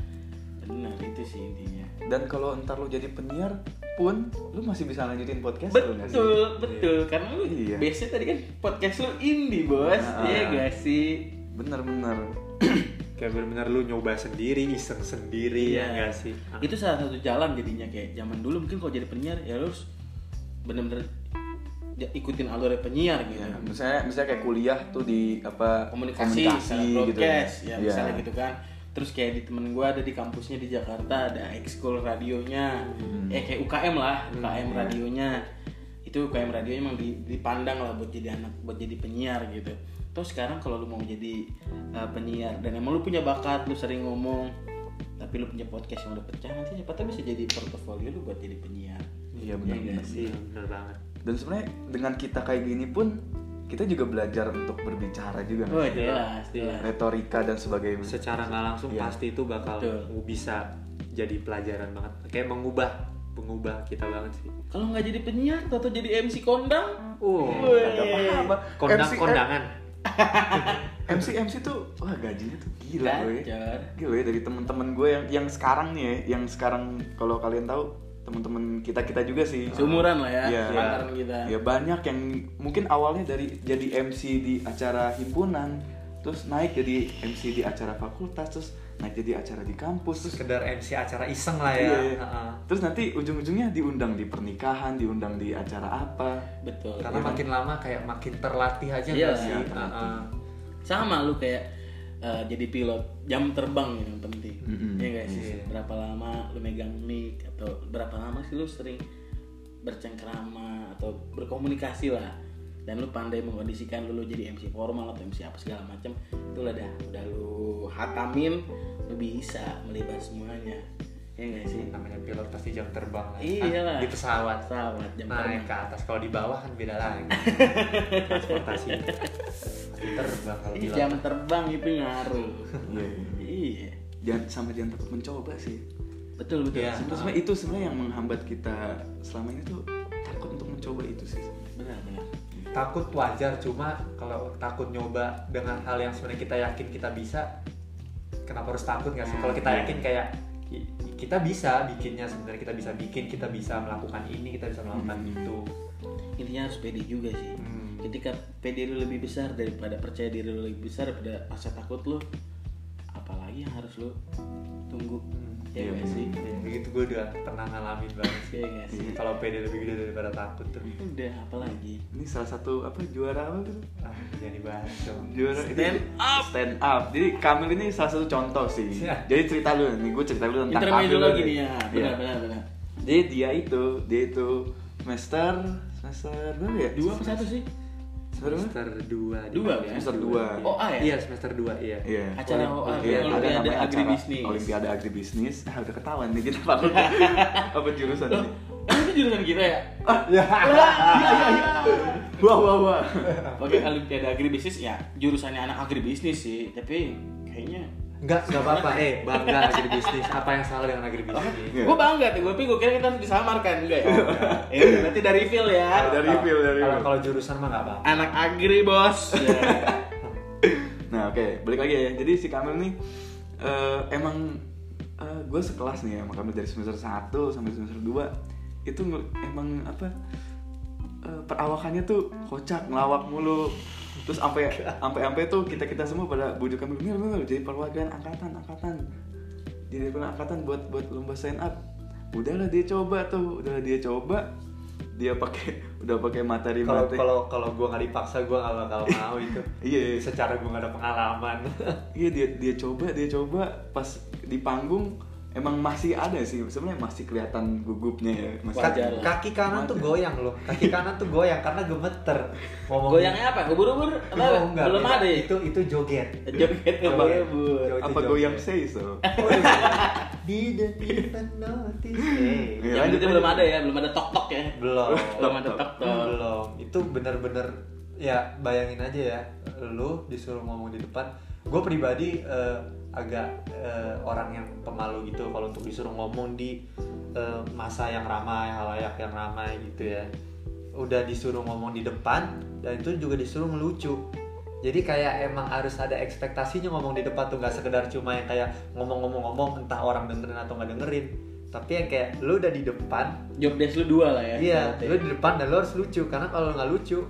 Benar itu sih intinya. Dan kalau ntar lu jadi penyiar pun, lu masih bisa lanjutin podcast lu nggak sih? Betul, betul. Karena lu Iya. biasanya tadi kan podcast lu indie, Bos. Ah. Iya gak sih? Bener-bener. Kayak bener-bener lu nyoba sendiri, iseng sendiri Iya. ya gak sih? Ah. Itu salah satu jalan jadinya kayak zaman dulu mungkin kalau jadi penyiar ya lu harus bener-bener ya, ikutin alurnya penyiar gitu. Ya, misalnya misalnya kayak kuliah tuh di apa komunikasi, misalnya gitu broadcast ya, Iya. misalnya gitu kan terus kayak di temen gue ada di kampusnya di Jakarta ada ekskul radionya Hmm. eh kayak UKM lah UKM radionya itu UKM radio emang di- dipandang lah buat jadi anak buat jadi penyiar gitu terus sekarang kalau lu mau jadi uh, penyiar dan emang lu punya bakat lu sering ngomong tapi lu punya podcast yang udah pecah nanti siapa tahu bisa jadi portofolio lu buat jadi penyiar Iya, Iya benar-benar. nggak sih? Iya, bener banget. Dan sebenarnya dengan kita kayak gini pun kita juga belajar untuk berbicara juga. oh jelas jelas Retorika dan sebagainya. Secara nggak langsung Iya. pasti itu bakal Betul. bisa jadi pelajaran banget. Kayak mengubah, mengubah kita banget sih. kalau nggak jadi penyiar atau jadi MC kondang Oh, apa-apa. kondang MC kondangan. MC MC tuh wah gajinya tuh gila gue. Gila ya dari temen-temen gue yang yang sekarang nih ya, yang sekarang kalau kalian tahu temen-temen kita kita juga sih. Seumuran lah ya, Iya. seangkatan kita. Ya banyak yang mungkin awalnya dari jadi MC di acara himpunan, terus naik jadi MC di acara fakultas, terus naik jadi acara di kampus, terus Sekedar MC acara iseng lah ya. Iya. Heeh. Terus nanti ujung-ujungnya diundang di pernikahan, diundang di acara apa. Betul. Karena makin lama kayak makin terlatih aja Iya, sih. iya, Heeh. Sama lu kayak eh, jadi pilot, jam terbang yang penting. Mm-mm. Iya gak sih? Iya. Berapa lama lu megang mic atau berapa lama sih lu sering bercengkrama atau berkomunikasi lah dan lu pandai mengkondisikan lu, lu jadi MC formal atau MC apa segala macam itu udah dah udah lu hatamin lu bisa melibat semuanya ya gak sih namanya pilot pasti jam terbang lah. Iya lah. Di pesawat. pesawat jam Naik terbang ke atas kalau di bawah kan beda lagi. Transportasi. Terbang Ih, pilot. jam terbang itu ngaruh Iya. iya Jangan sama jangan takut mencoba sih. betul betul Iya. Sebenarnya itu sebenarnya yang menghambat kita selama ini tuh takut untuk mencoba itu sih. benar benar Takut wajar cuma kalau takut nyoba dengan hal yang sebenarnya kita yakin kita bisa kenapa harus takut nggak sih? Kalau kita Iya. yakin kayak "I- kita bisa bikinnya sebenarnya kita bisa bikin kita bisa melakukan ini kita bisa melakukan Hmm. itu intinya harus pede juga sih Hmm. Ketika pede lu lebih besar daripada percaya diri lu lebih besar daripada rasa takut lu apalagi yang harus lu tunggu ya Iya, gak sih begitu gue udah pernah ngalamin banget sih ya sih kalau pede lebih gede daripada takut tuh udah apalagi Ini salah satu apa juara apa gitu? ah, jangan dibahas dong Juara Stand up. Stand up. Jadi Kamil ini salah satu contoh sih. Iya. Jadi cerita lu nih, gue cerita dulu tentang Kamil lagi nih. ya Iya. benar benar benar Jadi dia itu, dia itu semester semester berapa ya? dua apa satu sih Semester berapa? semester 2 Dua kan? Semester dua. oh A ya iya semester 2 iya Iya. Acara OA, iya, ada namanya acara Agribisnis. Olimpiade Agribisnis. Ah, udah ketahuan nih kita fakultas apa jurusan ini. itu jurusan kita ya ya Wah, wah, wah. Oke, Olimpiade Agribisnis ya jurusannya anak agribisnis sih, tapi kayaknya Enggak, enggak apa-apa. Eh, bangga agribisnis. Apa yang salah dengan agribisnis? Iya. gue bangga tuh, gue gue kira kita harus disamarkan enggak ya? ya udah, berarti dari feel ya. Ada review, dari Kalau review. kalau jurusan mah enggak apa-apa. Anak agri bos. Ya. Nah, oke, balik lagi ya. Jadi si Kamil nih eh, emang gue sekelas nih ya sama Kamil dari semester 1 sampai semester 2 itu emang apa eh, perawakannya tuh kocak, ngelawak mulu. Terus sampai sampai sampai tuh kita-kita semua pada bujuk Kamil, "Mil, Mil, jadi perwakilan angkatan, angkatan." Jadi perwakilan angkatan buat buat lomba sign up. Udahlah dia coba tuh, udahlah dia coba. Dia pakai udah pakai materi Kalau kalau kalau gua nggak dipaksa gua nggak bakal mau itu. Iya. Secara gua nggak ada pengalaman. Iya dia dia coba dia coba pas di panggung emang masih ada sih sebenarnya masih kelihatan gugupnya ya masih Kaki, Wajar kaki kanan tuh goyang loh. Kaki kanan tuh goyang karena gemeter. Ngomong Goyangnya apa? Ubur-ubur? Apa? Oh, enggak, Belum ada ya? Itu itu joget. Joget Apa? ubur-ubur. Jo- itu apa joget. goyang say so Didn't even notice. Yang lanjut, itu belum ada ya, belum ada tok-tok ya. belum. Belum ada tok-tok. belum. Itu bener-bener ya bayangin aja ya. Lu disuruh ngomong di depan. Gue pribadi eh, agak eh, orang yang pemalu gitu kalau untuk disuruh ngomong di eh, masa yang ramai, halayak yang ramai gitu ya. Udah disuruh ngomong di depan dan itu juga disuruh ngelucu. Jadi kayak emang harus ada ekspektasinya ngomong di depan tuh nggak sekedar cuma yang kayak ngomong-ngomong-ngomong entah orang dengerin atau nggak dengerin. Tapi yang kayak lu udah di depan, Job desk lu dua lah ya. Iya, lu di depan dan lu harus lucu karena kalau nggak lucu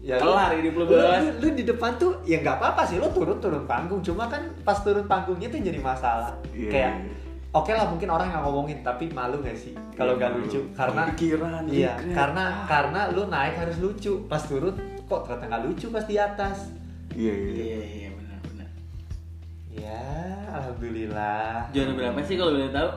ya lu- Kelar hidup lu, lu, Bos. lu di depan tuh ya nggak apa-apa sih lu turun turun panggung cuma kan pas turun panggungnya tuh jadi masalah Iya, kayak iya. oke lah mungkin orang nggak ngomongin tapi malu nggak sih kalau Iya, nggak malu. lucu karena Pikiran, iya regret. karena karena lu naik harus lucu pas turun kok ternyata nggak lucu pas di atas iya iya Iya, iya, benar-benar. ya alhamdulillah Juara berapa sih kalau boleh tahu?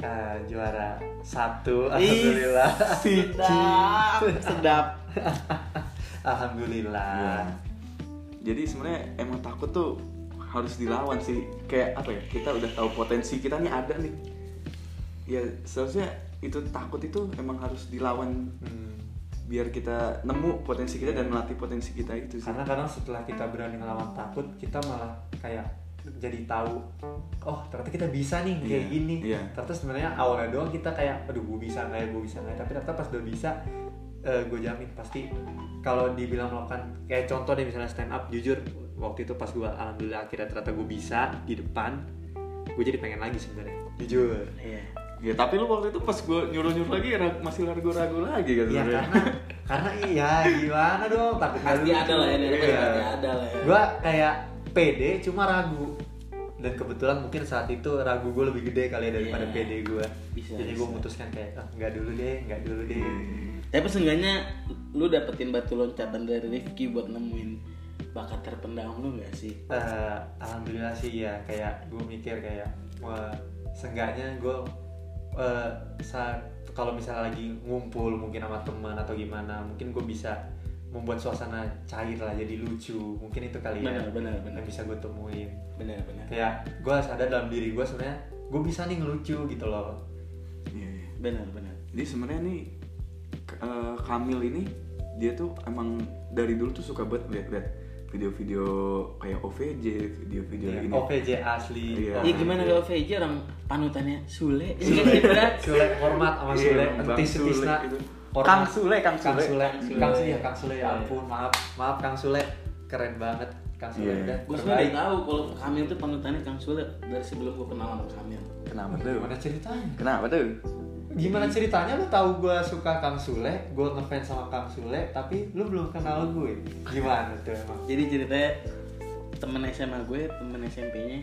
Ah, juara satu Ih, alhamdulillah Sedap, sedap. alhamdulillah Iya. Jadi sebenarnya emang takut tuh harus dilawan sih. Kayak apa ya? Kita udah tahu potensi kita nih ada nih. Ya seharusnya itu takut itu emang harus dilawan Hmm. biar kita nemu potensi kita dan melatih potensi kita itu sih. karena kadang setelah kita berani ngelawan takut kita malah kayak jadi tahu oh ternyata kita bisa nih kayak Iya, gini iya. ternyata sebenarnya awalnya doang kita kayak aduh gue bisa nggak ya gue bisa nggak ya?" tapi ternyata pas udah bisa gue jamin pasti kalau dibilang melakukan kayak contoh deh misalnya stand up jujur waktu itu pas gue alhamdulillah akhirnya ternyata gue bisa di depan gue jadi pengen lagi sebenarnya jujur Iya. Ya tapi lu waktu itu pas gue nyuruh-nyuruh lagi ra- masih ragu-ragu lagi kan Iya sebenarnya. karena karena iya gimana dong takut nggak Pasti lucu. ada lah ya, dari Iya. pasti ada lah ya. gue kayak pede cuma ragu dan kebetulan mungkin saat itu ragu gue lebih gede kali ya daripada Iya. pede gue Bisa, jadi gue memutuskan kayak ah, nggak dulu deh nggak dulu deh Tapi seenggaknya lu dapetin batu loncatan dari Rifki buat nemuin bakat terpendam lu gak sih? Eh, alhamdulillah sih ya kayak gue mikir kayak wah seenggaknya gue eh, saat kalau misalnya lagi ngumpul mungkin sama teman atau gimana mungkin gue bisa membuat suasana cair lah jadi lucu mungkin itu kali ya Benar, benar, benar. yang bisa gue temuin Benar-benar. kayak gue sadar dalam diri gue sebenarnya gue bisa nih ngelucu gitu loh Iya, iya. Benar-benar. Jadi sebenarnya nih Eh, Kamil ini dia tuh emang dari dulu tuh suka banget lihat-lihat video-video kayak OVJ, video-video Iya, ini. OVJ asli Iya. Iya gimana kalau VJ orang panutannya Sule? Iya berat. Sule hormat sama Iya, Sule entis Sule entisna gitu. hormat. Kang Sule, Kang Kang Sule. Sule Kang Sule. Kang Sule ya Kang Sule ya Iya. ampun maaf maaf Kang Sule keren banget Kang Sule Iya. udah Gue terbaik. sebenarnya tahu kalau Kamil tuh panutannya Kang Sule dari sebelum gue kenal sama Kamil. Kenapa tuh? gimana ceritanya Kenapa tuh? Gimana ceritanya lu tahu gue suka Kang Sule gue ngefans sama Kang Sule tapi lu belum kenal gue gimana tuh emang Jadi ceritanya temen SMA gue, temen SMP-nya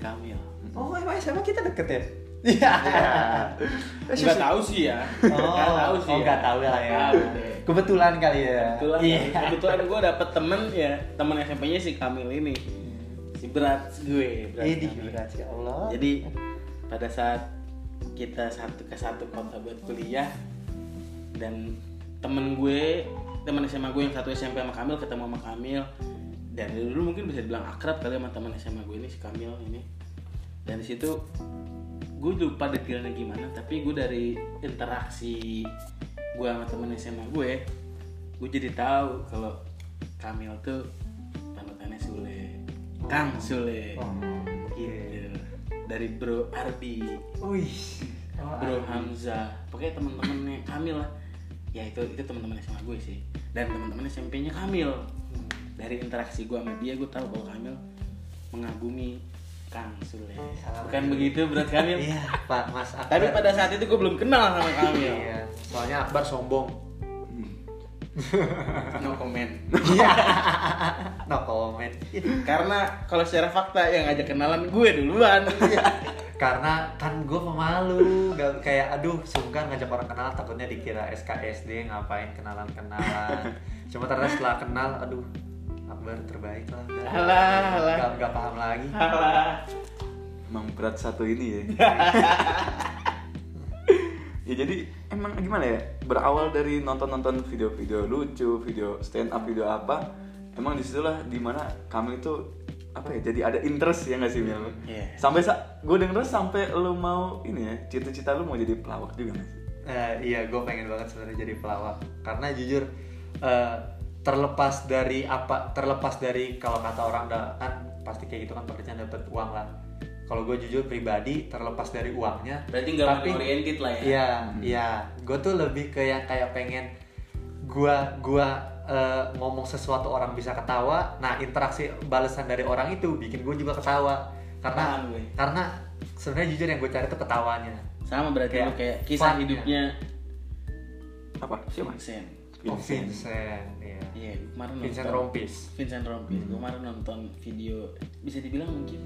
Kamil. oh emang sama kita deket ya Iya. Enggak tahu sih ya. Oh, Nggak tahu sih. oh, nggak tahu lah ya. Kebetulan kali ya. Kebetulan, Iya. kebetulan gue dapet temen ya, temen SMP-nya si Kamil ini. Si berat gue, berat Ini berat ya Allah. Jadi pada saat kita satu ke satu kota buat kuliah. Dan temen gue, temen SMA gue yang satu SMP sama Kamil ketemu sama Kamil. Dan dulu mungkin bisa dibilang akrab kali sama temen SMA gue ini si Kamil ini. Dan di situ gue lupa detailnya gimana, tapi gue dari interaksi gue sama temen SMA gue, gue jadi tahu kalau Kamil tuh panutannya Sule, Kang Sule. Oh, dari Bro Ardi Wih. Oh, Bro Ardi. Hamzah pokoknya teman-temannya Kamil lah ya itu itu teman-teman SMA gue sih dan teman-teman SMP-nya Kamil Hmm. dari interaksi gue sama dia gue tahu kalau Kamil mengagumi Kang Sule salah bukan begitu berat Kamil Iya, Pak Mas Akbar. tapi pada saat itu gue belum kenal sama Kamil Iya, soalnya Akbar sombong. no comment no comment. karena kalau secara fakta yang ngajak kenalan gue duluan Karena kan gue pemalu, gak kayak aduh sungkan ngajak orang kenal takutnya dikira SKSD ngapain kenalan-kenalan. Cuma ternyata setelah kenal, aduh Akbar terbaik lah. Alah, alah. Gak, gak paham lagi. Alah. emang berat satu ini ya ya jadi emang gimana ya berawal dari nonton-nonton video-video lucu video stand up video apa emang di situlah di mana kami itu apa ya jadi ada interest ya nggak sih Mil? Iya. sampai sa gue denger sampai lu mau ini ya cita-cita lu mau jadi pelawak juga nggak sih Eh, iya, gue pengen banget sebenarnya jadi pelawak. Karena jujur eh, terlepas dari apa, terlepas dari kalau kata orang kan pasti kayak gitu kan pekerjaan dapat uang lah. Kalau gue jujur pribadi terlepas dari uangnya. Berarti nggak tapi- oriented lah ya. Iya, iya. Gue tuh lebih ke yang kayak pengen gua gua eh, ngomong sesuatu orang bisa ketawa. Nah, interaksi balasan dari orang itu bikin gue juga ketawa. Karena gue. karena sebenarnya jujur yang gue cari tuh ketawanya. Sama berarti Kayak lu kayak kisah hidupnya apa siapa Vincent. Oh, Vincent, iya. Iya, gue kemarin Vincent nonton- Rompis. Vincent Rompis. Gue kemarin nonton video bisa dibilang mungkin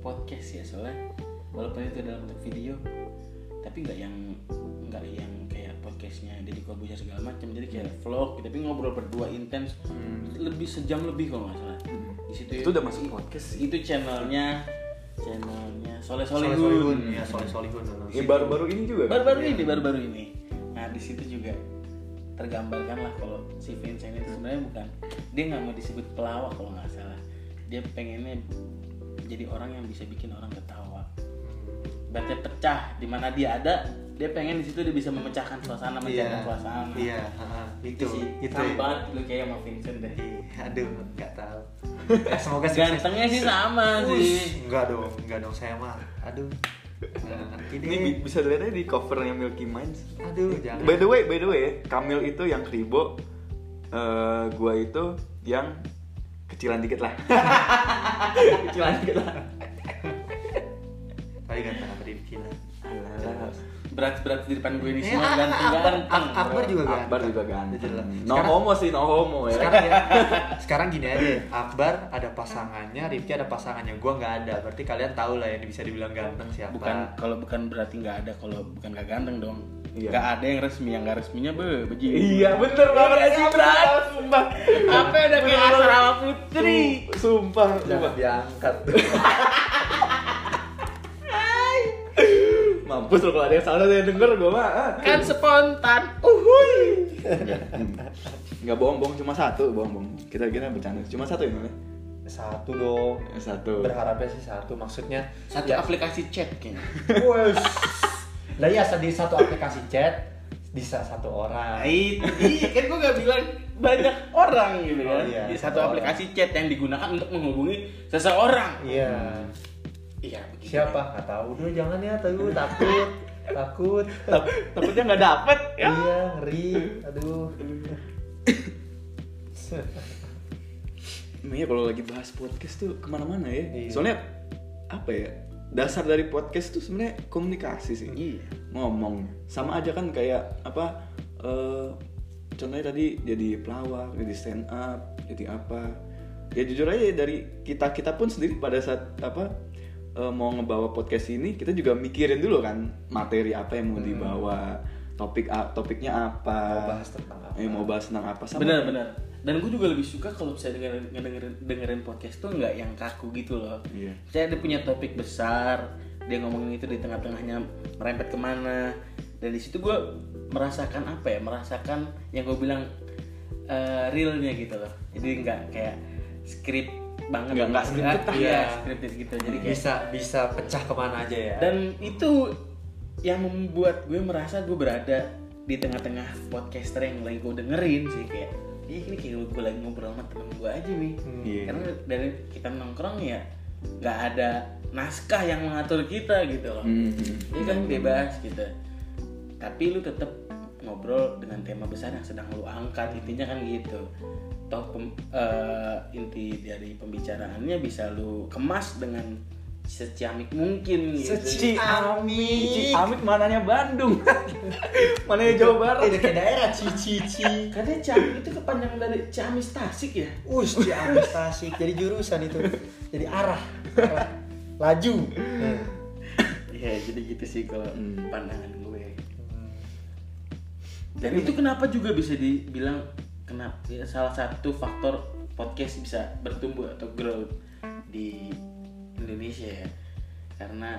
podcast ya soalnya walaupun itu dalam bentuk video tapi nggak yang nggak yang kayak podcastnya Deddy Corbuzier segala macam jadi kayak vlog tapi ngobrol berdua intens lebih sejam lebih kalau nggak salah di situ Itu udah masuk podcast sih. itu channelnya channelnya Soleh Soleh Solihun Solihun, ya Soleh Solihun. ya baru-baru ini juga kan? baru-baru ini baru-baru ini nah di situ juga tergambarkan lah kalau si Vincent itu sebenarnya bukan dia nggak mau disebut pelawak kalau nggak salah dia pengennya jadi orang yang bisa bikin orang ketawa berarti pecah di mana dia ada dia pengen di situ dia bisa memecahkan suasana mencairkan suasana Iya, ha-ha. itu sih itu. sama banget lu kayak sama Vincent deh Ih, Aduh, nggak tahu. Ya, semoga sukses. gantengnya sih sama Ush, sih Enggak dong, enggak dong saya mah. Aduh. Ini bi- bisa dilihat di covernya Milky Minds. Aduh, jangan. by the way by the way Kamil itu yang kribo eh, gua itu yang kecilan dikit lah. Kecilan dikit lah. Tadi ganteng apa dibikinan. Berat-berat di depan gue ini Eh, semua Ak- ganteng-ganteng Ak- Akbar bro. juga ganteng. Akbar juga ganteng Jelas. no Sekarang- homo sih no homo ya Sekarang ya, sekarang gini aja. Akbar ada pasangannya, Rifki ada pasangannya. Gua nggak ada. Berarti kalian tahu lah yang bisa dibilang ganteng siapa. bukan kalau bukan berarti nggak ada kalau bukan gak ganteng dong Iya. nggak ada yang resmi yang nggak resminya be beji iya bener banget sih berat sumpah apa udah kayak asrama putri sumpah sumpah Jangan diangkat. mampus lo kalau ada yang salah yang denger gua mah ah. kan spontan uhuy nggak bohong-bohong cuma satu bohong-bohong kita kira bercanda cuma satu ini satu dong. satu Berharapnya sih satu. Maksudnya satu ya, aplikasi chat kayaknya Wes. Lah ya di satu aplikasi chat bisa satu orang. Iya, kan gue gak bilang banyak orang gitu kan Oh, iya, di satu satu aplikasi chat yang digunakan untuk menghubungi seseorang Iya. Iya begitu Siapa? Nggak tahu dulu jangan ya, tahu takut. takut. takutnya nggak dapet ya Iya, ngeri. Aduh. Iya kalau lagi bahas podcast tuh ke mana-mana ya. Iya. Soalnya apa ya? Dasar dari podcast tuh sebenarnya komunikasi sih. iya Ngomong. Sama aja kan kayak apa? eh, contohnya tadi jadi pelawak, jadi stand up, jadi apa? Ya jujur aja dari kita kita pun sendiri pada saat apa eh, mau ngebawa podcast ini kita juga mikirin dulu kan materi apa yang mau dibawa, topik a- topiknya apa, Mau bahas tentang apa? Eh, mau bahas tentang apa? Sama benar benar dan gue juga lebih suka kalau bisa dengerin, ngedengerin dengerin podcast tuh nggak yang kaku gitu loh Iya. saya dia punya topik besar dia ngomongin itu di tengah-tengahnya merempet ke mana dan di situ gue merasakan apa ya merasakan yang gue bilang eh, realnya gitu loh jadi nggak kayak skrip banget. Nggak- nggak scripted lah. iya scripted gitu. Jadi kayak Bisa bisa pecah ke mana aja ya. dan itu yang membuat gue merasa gue berada di tengah-tengah podcaster yang lagi gue dengerin sih kayak Ih, ini kayak gue lagi ngobrol sama temen gue aja nih. Iya. karena dari kita nongkrong ya nggak ada naskah yang mengatur kita gitu loh. Hmm. ini kan bebas gitu. Tapi lu tetap ngobrol dengan tema besar yang sedang lu angkat intinya kan gitu toh pem- eh, inti dari pembicaraannya bisa lu kemas dengan seciamik mungkin gitu. Ciamik. Ciamik mananya Bandung. mananya Jawa Barat. Eh, kayak daerah Cici. Katanya Ciamik itu kepanjangan dari Ciamis Tasik ya? Us, Ciamis Tasik. Jadi jurusan itu. Jadi arah. arah. Laju. Iya, jadi gitu sih kalau Hmm. pandangan gue. Dan itu kenapa juga bisa dibilang kenapa ya, salah satu faktor podcast bisa bertumbuh atau grow di Indonesia ya. karena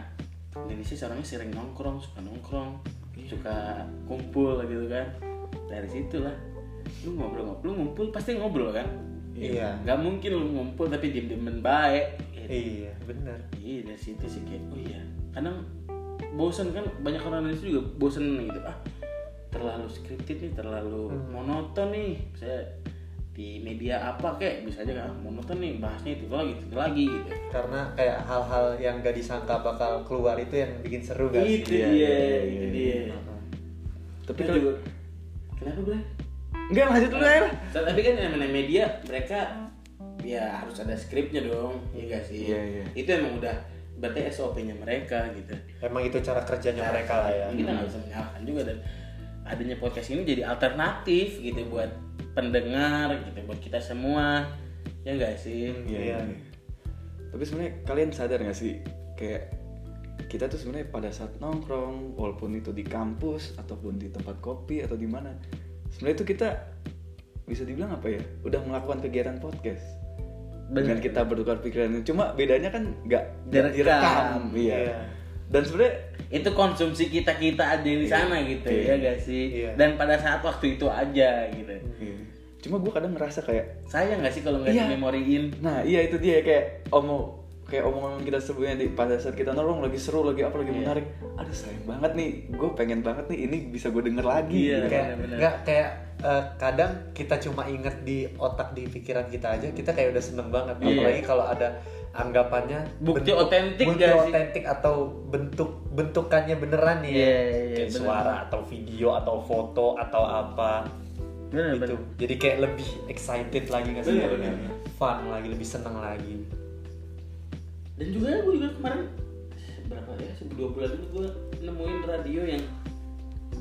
Indonesia orangnya sering nongkrong suka nongkrong suka kumpul gitu kan dari situlah lu ngobrol-ngobrol lu ngumpul pasti ngobrol kan Iya. nggak mungkin lu ngumpul tapi diem diemen baik gitu. Iya, benar. iya dari situ sih kayak oh iya kadang bosen kan banyak orang Indonesia juga bosen gitu ah terlalu scripted nih terlalu monoton nih. Saya di media apa kayak bisa aja kan monoton nih bahasnya itu lagi itu lagi gitu. Karena kayak hal-hal yang gak disangka bakal keluar itu yang bikin seru gak sih? itu Iya, dia iya, itu iya, dia. Tapi kalau juga kenapa bro enggak lanjut dulu ya tapi kan yang namanya media mereka ya harus ada skripnya dong iya gak sih? Iya, iya. itu emang udah berarti SOP-nya mereka gitu. Emang itu cara kerjanya mereka lah ya. kita nggak bisa menyalahkan juga dan adanya podcast ini jadi alternatif gitu buat pendengar gitu buat kita semua ya enggak sih Iya. Iya. iya. Tapi sebenarnya kalian sadar gak sih kayak kita tuh sebenarnya pada saat nongkrong walaupun itu di kampus ataupun di tempat kopi atau di mana sebenarnya itu kita bisa dibilang apa ya udah melakukan kegiatan podcast dengan kita bertukar pikiran cuma bedanya kan nggak nggak Direkam. iya. Iya. Dan sebenarnya itu konsumsi kita kita ada di sana gitu Iya. ya gak sih Iya. dan pada saat waktu itu aja gitu iya. cuma gue kadang ngerasa kayak sayang gak sih kalau nggak Iya. memoriin Nah iya itu dia kayak omong kayak omongan kita sebelumnya di pada saat kita nongkrong lagi seru lagi apa lagi Iya. menarik. Aduh sayang banget nih, gue pengen banget nih ini bisa gue denger lagi. Iya. gitu. kayak nggak kayak eh, kadang kita cuma inget di otak di pikiran kita aja kita kayak udah seneng banget Iya. apalagi kalau ada anggapannya Bukti otentik bukti otentik atau bentuk bentukannya beneran nih ya? Iya, iya, kayak bener. suara atau video atau foto atau apa. Bener gitu. bener. Jadi kayak lebih excited lagi nggak sih? Bener, bener. fun lagi lebih seneng lagi. Dan juga gue juga kemarin berapa ya dua bulan dulu gue nemuin radio yang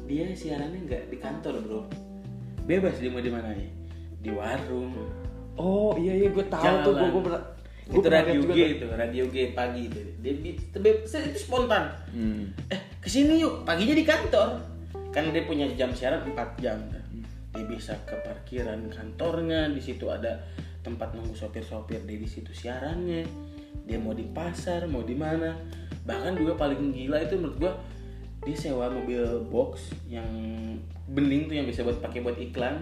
dia siarannya nggak di kantor bro. Bebas dia mau di mana ya? Di warung. Oh iya iya gue tahu tuh gue gue pernah itu radio G itu radio G pagi itu. Dia itu spontan. Hmm. eh ke sini yuk paginya di kantor. Kan dia punya jam siaran 4 jam. Kan. dia bisa ke parkiran kantornya di situ ada tempat nunggu sopir-sopir dia di situ siarannya. Dia mau di pasar mau di mana. Bahkan juga paling gila itu menurut gua dia sewa mobil box yang bening tuh yang bisa buat pakai buat iklan.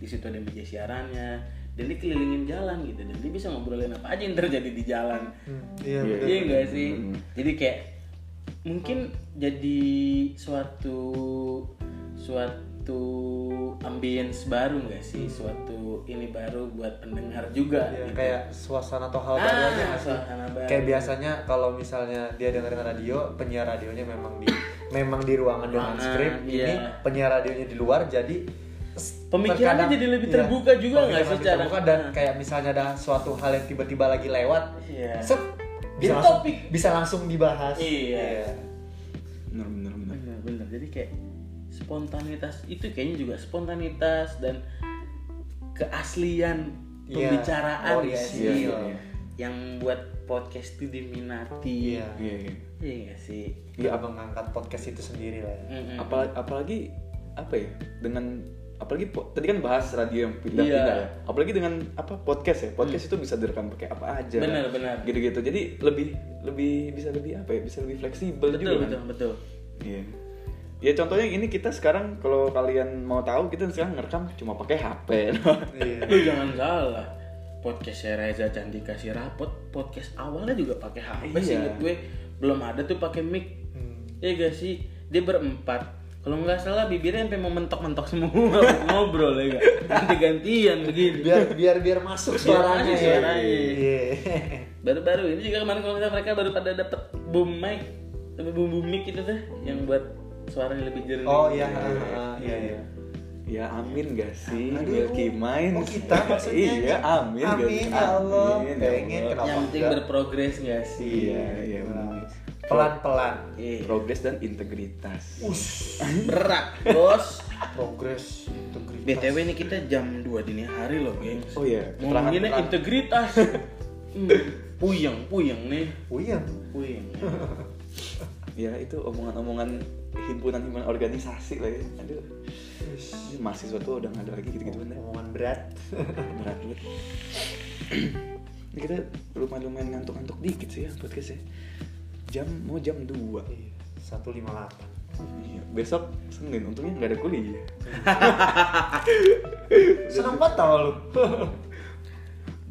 Di situ ada meja siarannya dan dia kelilingin jalan gitu dan dia bisa ngobrolin apa aja yang terjadi di jalan iya Iya. bener. Iya enggak sih? Hmm. Jadi kayak mungkin jadi suatu suatu ambience baru enggak sih? Suatu ini baru buat pendengar juga Iya, gitu. kayak suasana atau hal Ah, baru aja suasana baru. Kayak biasanya kalau misalnya dia dengerin radio, penyiar radionya memang di memang di ruangan dengan Ruangan, skrip. iya. Ini penyiar radionya di luar, jadi Pemikirannya terkadang- jadi lebih iya, terbuka juga nggak sih cara- terbuka dan kayak misalnya ada suatu hal yang tiba-tiba lagi lewat, Iya. set, Jadi bisa langsung, topik. bisa langsung dibahas. Iya. Bener bener bener. Bener, bener. Jadi kayak spontanitas itu kayaknya juga spontanitas dan keaslian Iya, pembicaraan ya orisinil. sih Iya, iya. yang buat podcast itu diminati. Iya. Iya iya. Iya nggak sih. Dia mengangkat podcast itu sendiri lah. ya. Mm-mm. Apalagi, apalagi apa ya dengan apalagi tadi kan bahas radio yang pindah-pindah Iya. Hmm. ya. Apalagi dengan apa podcast ya. Podcast itu bisa direkam pakai apa aja. Benar, benar. Gitu-gitu. Jadi lebih lebih bisa lebih apa ya? Bisa lebih fleksibel betul juga kan. betul betul. Iya. Ya contohnya ini kita sekarang kalau kalian mau tahu kita sekarang ngerekam cuma pakai HP. Iya. Lu jangan salah. Podcast Reza Cantika Sirapot podcast awalnya juga pakai HP Iya. sih gue belum ada tuh pakai mic. Hmm. Iya gak sih? Dia berempat. Kalau nggak salah bibirnya sampai mau mentok-mentok semua ngobrol ya gak? Ganti-gantian begini. Biar biar biar masuk Biar suaranya. masuk ya. suaranya. Iya. Baru-baru ini juga kemarin kalau mereka baru pada dapet boom mic, tapi boom boom mic itu tuh yang buat suaranya lebih jernih. Oh iya, ah, iya iya. ya amin gak sih? Aduh. Milky. Oh, kita maksudnya. iya, amin. gak Amin, ya Allah. Amin, ya Pengen, Allah. kenapa Yang penting berprogres gak sih? Iya, iya benar. Pelan-pelan. Iya. Progres dan integritas. Ush, Berat, bos. progres integritas. BTW ini kita jam 2 dini hari loh, gengs. Oh iya, Ngomonginnya keterangan- integritas. Hmm, puyeng, puyeng nih. Uyang. Puyeng. Ya itu omongan-omongan himpunan-himpunan organisasi lah ya. Aduh, mahasiswa tuh udah gak ada lagi gitu-gitu kan. Omongan berat. Berat banget. Ini kita lumayan-lumayan ngantuk-ngantuk dikit sih ya podcast ya. Jam mau jam 2 Iya, 158. Iya, besok Senin untungnya nggak ada kuliah. Seneng banget tau lu.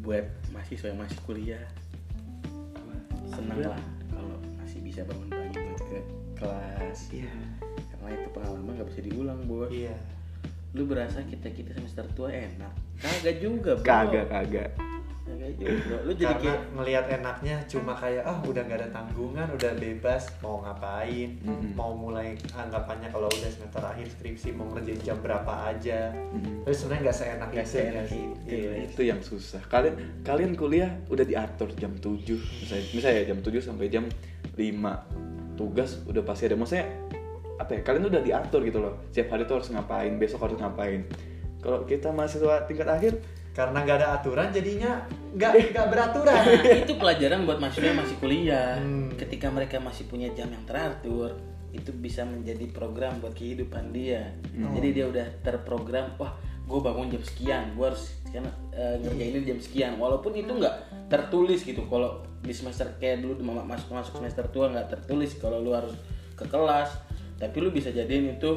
buat mahasiswa yang masih kuliah senang lah kalau masih bisa bangun pagi buat ke kelas Iya. karena itu pengalaman nggak bisa diulang bos Iya. lu berasa kita kita semester tua enak kagak juga bro Kagak, kagak. Kagak juga bro lu jadi Karena kayak ngelihat enaknya cuma kayak ah udah nggak ada tanggungan, udah bebas mau ngapain, Mm-mm. mau mulai anggapannya kalau udah semester akhir skripsi mau ngerjain jam berapa aja. Mm-mm. Tapi sebenarnya nggak seenak Nggak itu. seenak ya sih. itu. Iya. Itu yang susah. Kalian kalian kuliah udah diatur jam 7 misalnya, misalnya ya, jam 7 sampai jam 5 tugas udah pasti ada maksudnya apa ya kalian udah diatur gitu loh setiap hari tuh harus ngapain besok harus ngapain kalau kita mahasiswa tingkat akhir Karena nggak ada aturan jadinya nggak nggak beraturan. itu pelajaran buat mahasiswa yang masih kuliah Hmm. ketika mereka masih punya jam yang teratur itu bisa menjadi program buat kehidupan dia Hmm. jadi dia udah terprogram wah gue bangun jam sekian gue harus sekian, eh, ngerjainin jam sekian walaupun itu nggak tertulis gitu kalau di semester kayak dulu ma- masuk masuk semester tua nggak tertulis kalau lu harus ke kelas tapi lu bisa jadiin itu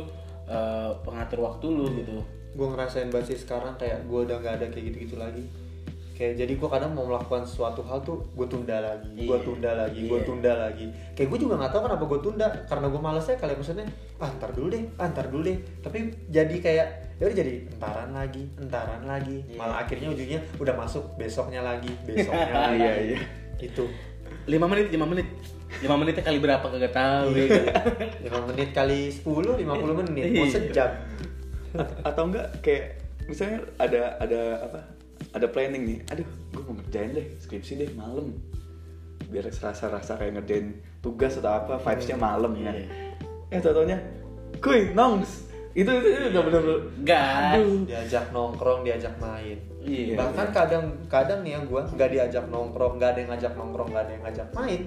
eh, pengatur waktu lu gitu gue ngerasain banget sih sekarang kayak gue udah nggak ada kayak gitu-gitu lagi kayak jadi gue kadang mau melakukan suatu hal tuh gue tunda lagi gue Iya. tunda lagi gue Iya. tunda lagi kayak gue juga nggak tahu kenapa gue tunda karena gue malesnya kali maksudnya ah dulu deh ah ntar dulu deh tapi jadi kayak ya udah jadi entaran lagi entaran lagi Iya. malah akhirnya ujungnya udah masuk besoknya lagi besoknya lagi Iya, iya. itu lima menit lima menit lima menitnya kali berapa kagak tahu ya kan? 5 menit kali 10 50 menit mau Iya. sejam atau enggak kayak misalnya ada ada apa ada planning nih aduh gue mau ngerjain deh skripsi deh malam. Biar serasa rasa kayak ngerjain tugas atau apa vibesnya malam ya. Iya. eh totalnya kuy nongs. Itu itu, itu udah bener-bener Gas. aduh. Diajak nongkrong diajak main. Iya. bahkan kadang kadang nih ya gue nggak diajak nongkrong nggak ada yang ngajak nongkrong nggak ada yang ngajak main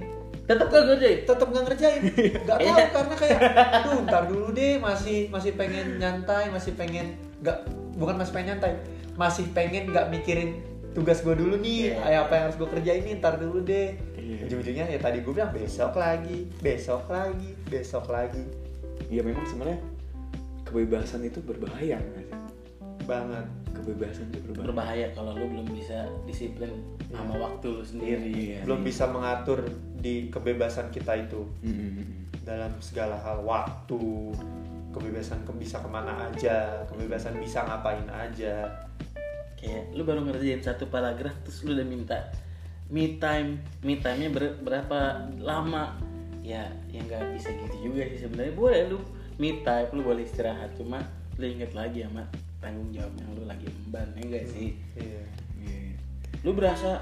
tetap gak ngerjain tetap nggak ngerjain nggak tahu Iya. karena kayak aduh ntar dulu deh masih masih pengen nyantai masih pengen nggak bukan masih pengen nyantai masih pengen nggak mikirin tugas gue dulu nih Iya. kayak apa yang harus gue kerjain nih ntar dulu deh Iya. ujung-ujungnya ya tadi gue bilang besok lagi besok lagi besok lagi ya memang sebenarnya kebebasan itu berbahaya banget kebebasan itu berbahaya. Berbahaya kalau lu belum bisa disiplin sama waktu lu sendiri. Iya. belum bisa mengatur di kebebasan kita itu. Mm-mm. dalam segala hal waktu kebebasan ke bisa ke mana aja kebebasan bisa ngapain aja. Kayak lu baru ngerjain satu paragraf terus lu udah minta me time me time nya berapa lama? Ya ya nggak bisa gitu juga sih sebenarnya. Boleh lu me time lu boleh istirahat cuma lu inget lagi sama tanggung jawab yang lu lagi emban ya enggak sih? Iya Iya. lu berasa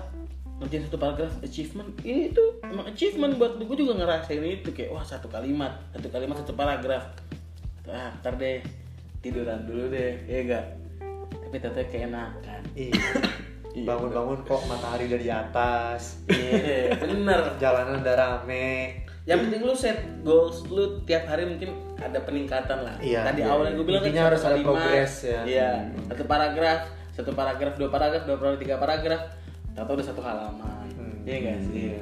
ngerjain satu paragraf achievement ini tuh emang achievement buat gue juga ngerasain itu kayak wah satu kalimat satu kalimat satu paragraf. Ah ntar deh tiduran dulu deh ya enggak tapi tetap keenakan. Iya. Bangun-bangun kok matahari udah di atas. Iya bener. Jalanan udah rame yang penting lu set goals lu tiap hari mungkin ada peningkatan lah. Iya, tadi iya, awal yang gue bilang Intinya kan harus ada progress ya. iya Hmm. satu paragraf satu paragraf dua paragraf dua paragraf tiga paragraf tahu udah satu halaman. Hmm, iya gak sih? Iya.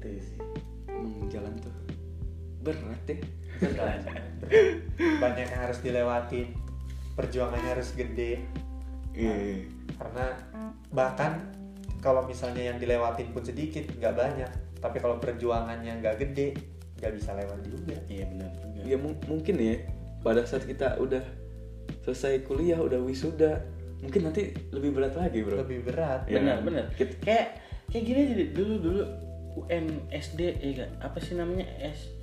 itu sih. Emang jalan tuh berat deh Berat. banyak yang harus dilewatin perjuangannya harus gede. Iya. Karena bahkan kalau misalnya yang dilewatin pun sedikit nggak banyak. Tapi kalau perjuangannya nggak gede nggak bisa lewat juga. Iya benar juga. Ya mung- mungkin ya pada saat kita udah selesai kuliah udah wisuda mungkin nanti lebih berat lagi bro. Lebih berat. Iya. benar benar. Kayak kayak gini aja deh, dulu dulu UNSD ya gak? apa sih namanya? S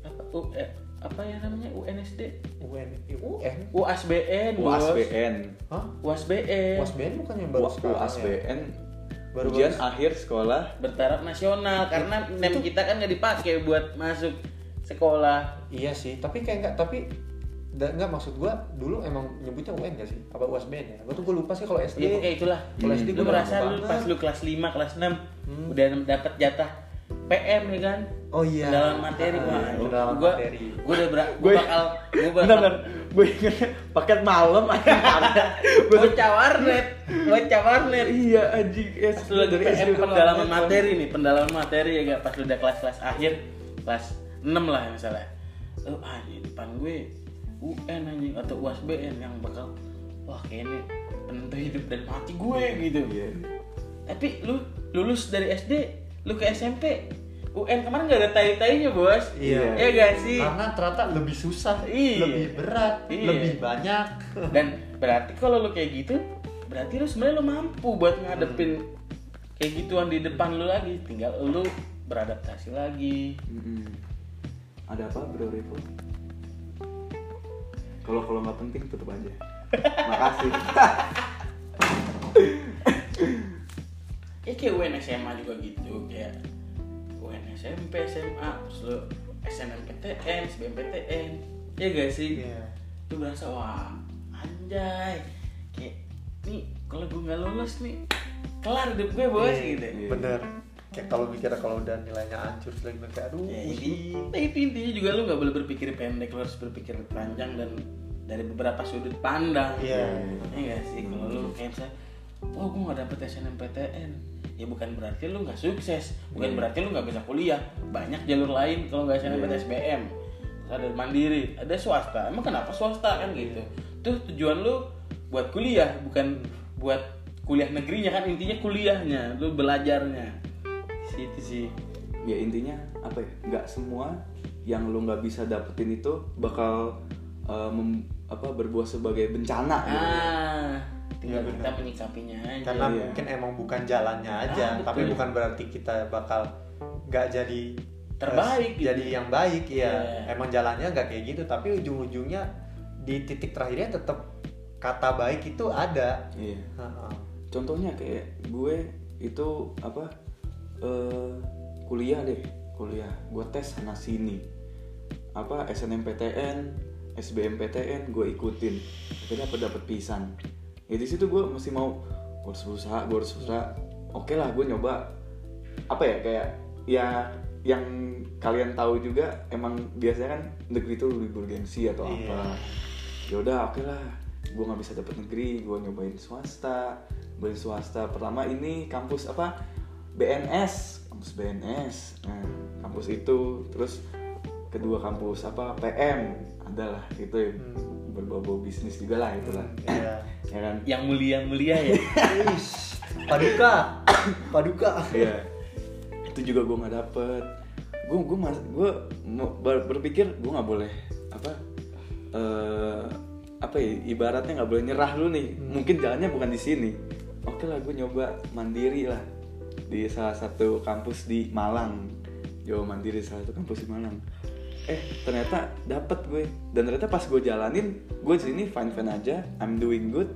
apa U, eh, apa ya namanya? UNSD UN UN UASBN. UASBN Hah? UASBN UASBN bukan yang baru sekarang ya? Baru ujian baru- akhir sekolah bertaraf nasional karena nem kita kan nggak dipakai buat masuk sekolah Iya sih, tapi kayak enggak, tapi enggak maksud gua dulu emang nyebutnya UN gak sih? Apa UASBN ya? Gua tuh gua lupa sih kalau SD. ya pokoknya itulah Kalau SD lu gua udah merasa lu pas lu kelas 5 kelas 6 Hmm. udah dapat jatah PM ya kan Oh iya. Pendalaman materi Ah, wah pendalaman gua, materi. gua udah ber gua Gue- bakal gua bakal Bentar, bentar. Gue ingetnya paket malam aja bocah warnet bocah warnet. Iya anjing ya pas lu lagi dari PM SD pendalaman materi nih pendalaman materi ya gak? Pas lu udah kelas-kelas akhir kelas 6 lah misalnya. Oh anjing depan gue UN anjing atau UASBN yang bakal wah kayaknya penentu hidup dan mati gue gitu. Iya. Tapi lu lulus dari SD lu ke SMP UN kemarin gak ada tai-tainya bos Iya. ya gak sih Karena ternyata lebih susah, Iya. lebih berat, Iya. lebih banyak. dan berarti kalau lu kayak gitu berarti lu sebenarnya lu mampu buat ngadepin kayak gituan di depan lu lagi tinggal lu beradaptasi lagi Mm-mm. ada apa bro Revo kalau kalau nggak penting tutup aja makasih ya kayak UN SMA juga gitu kayak SMP SMA terus lu SNMPTN SBMPTN ya gak sih Iya. lu berasa wah anjay kayak nih kalau gue nggak lulus nih kelar hidup gue bos Iya. gitu Iya. Bener. Kayak kalau mikirnya kalau udah nilainya hancur lagi kayak aduh. Ya, ini, nah, itu intinya juga lu nggak boleh berpikir pendek, lu harus berpikir panjang dan dari beberapa sudut pandang. Iya. Iya gak sih? Kalau lu kayak misalnya, oh gue nggak dapet SNMPTN, ya bukan berarti lu nggak sukses, bukan Iya. berarti lu nggak bisa kuliah. Banyak jalur lain kalau nggak SNMPTN Iya. SBM. Ada mandiri, ada swasta. Emang kenapa swasta kan gitu? Tuh tujuan lu buat kuliah, bukan buat kuliah negerinya kan intinya kuliahnya, lu belajarnya. Situ sih. ya intinya apa ya nggak semua yang lu nggak bisa dapetin itu bakal uh, mem- apa berbuah sebagai bencana gitu. Tinggal Iya, kita menyikapinya aja. Karena Iya. mungkin emang bukan jalannya aja, Ah, betul. tapi bukan berarti kita bakal nggak jadi Terbaik eh, gitu. jadi yang baik ya. Iya. Emang jalannya nggak kayak gitu, tapi ujung-ujungnya di titik terakhirnya tetap kata baik itu ada. Iya. Heeh. contohnya kayak gue itu apa eh, kuliah deh kuliah gue tes sana sini apa SNMPTN SBMPTN gue ikutin akhirnya dapat dapat pisan ya di situ gue masih mau gue harus berusaha gue harus berusaha. Oke lah gue nyoba. Apa ya kayak ya yang kalian tahu juga emang biasanya kan negeri itu lebih bergengsi atau Iya. apa. Ya udah oke lah. Gue nggak bisa dapet negeri gue nyobain swasta. Nyobain swasta. Pertama ini kampus apa? BNS kampus BNS nah kampus itu. Terus kedua kampus apa? PM adalah itu ya, Hmm. Berbau bisnis juga lah itulah Iya. ya kan Yang mulia-mulia ya. Ish, Paduka, Paduka. Iya. Itu juga gue nggak dapet. Gue gue mas gue ber- berpikir gue nggak boleh apa eh apa ya ibaratnya nggak boleh nyerah lu nih. Mungkin jalannya bukan di sini. Oke lah gue nyoba mandiri lah di salah satu kampus di Malang. Jawa Mandiri salah satu kampus di Malang. Eh ternyata dapet gue dan ternyata pas gue jalanin gue di sini fine fine aja. I'm doing good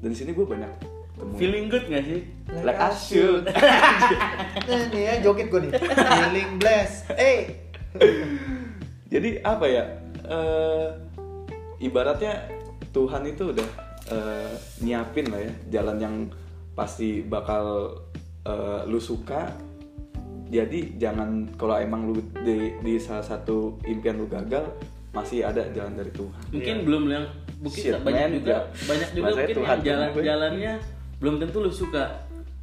dan di sini gue banyak ketemu Feeling good gak sih? like I should. Nah, nih ya joget gue nih. Feeling blessed. Eh. Jadi apa ya? eh, ibaratnya Tuhan itu udah eh, nyiapin lah ya jalan yang pasti bakal eh, lu suka. Jadi jangan kalau emang lu di, di salah satu impian lu gagal masih ada jalan dari Tuhan. Mungkin Iya. belum yang mungkin Shit, banyak man, juga banyak juga mungkin Tuhan yang tuh gue. jalan-jalannya belum tentu lu suka.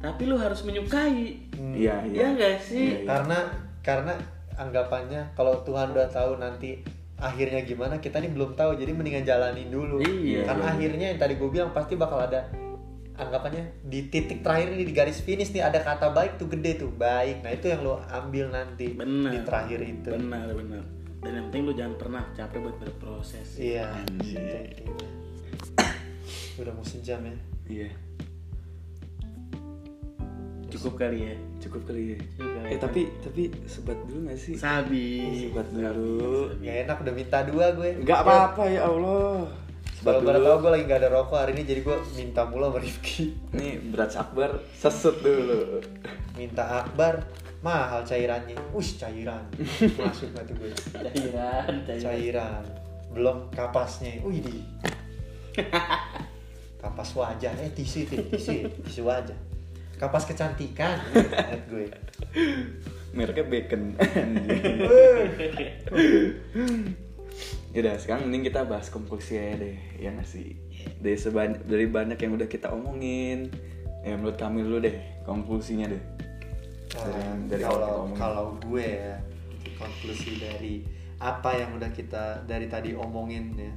Tapi lu harus menyukai. Iya Iya nggak sih? Iya, iya. Karena karena anggapannya kalau Tuhan udah tahu nanti akhirnya gimana kita nih belum tahu jadi mendingan jalanin dulu. Iya. Karena akhirnya yang tadi gue bilang pasti bakal ada anggapannya di titik terakhir nih di garis finish nih ada kata baik tuh gede tuh baik. Nah itu yang lo ambil nanti Benar. di terakhir itu. Benar benar. Dan yang penting lu jangan pernah capek buat berproses. Iya. Intinya. Udah mau sejam ya. Iya, Cukup kali ya. cukup kali ya. Cukup kali. Eh tapi tapi sebat dulu gak sih? Sabi. Sebat dulu. Gak enak udah minta dua gue. Nggak apa-apa ya Allah. Kalau pada tahu gue lagi gak ada rokok hari ini jadi gue minta mulu sama Rifki. Nih berat Akbar sesut dulu. Minta Akbar mahal cairannya. Ush cairan. Masuk gak tuh gue? Cairan, cairan. Cairan. Belum kapasnya. Wih di. Kapas wajah. Eh tisu itu, tisu, tisu wajah. Kapas kecantikan. Lihat gue. Mereknya bacon. Yaudah sekarang mending kita bahas konklusi aja deh Ya nggak sih? Dari, sebanyak, dari banyak yang udah kita omongin. Ya menurut kami dulu deh konklusinya deh. Dari, Nah, dari kalau kalau gue ya konklusi dari apa yang udah kita dari tadi omongin ya.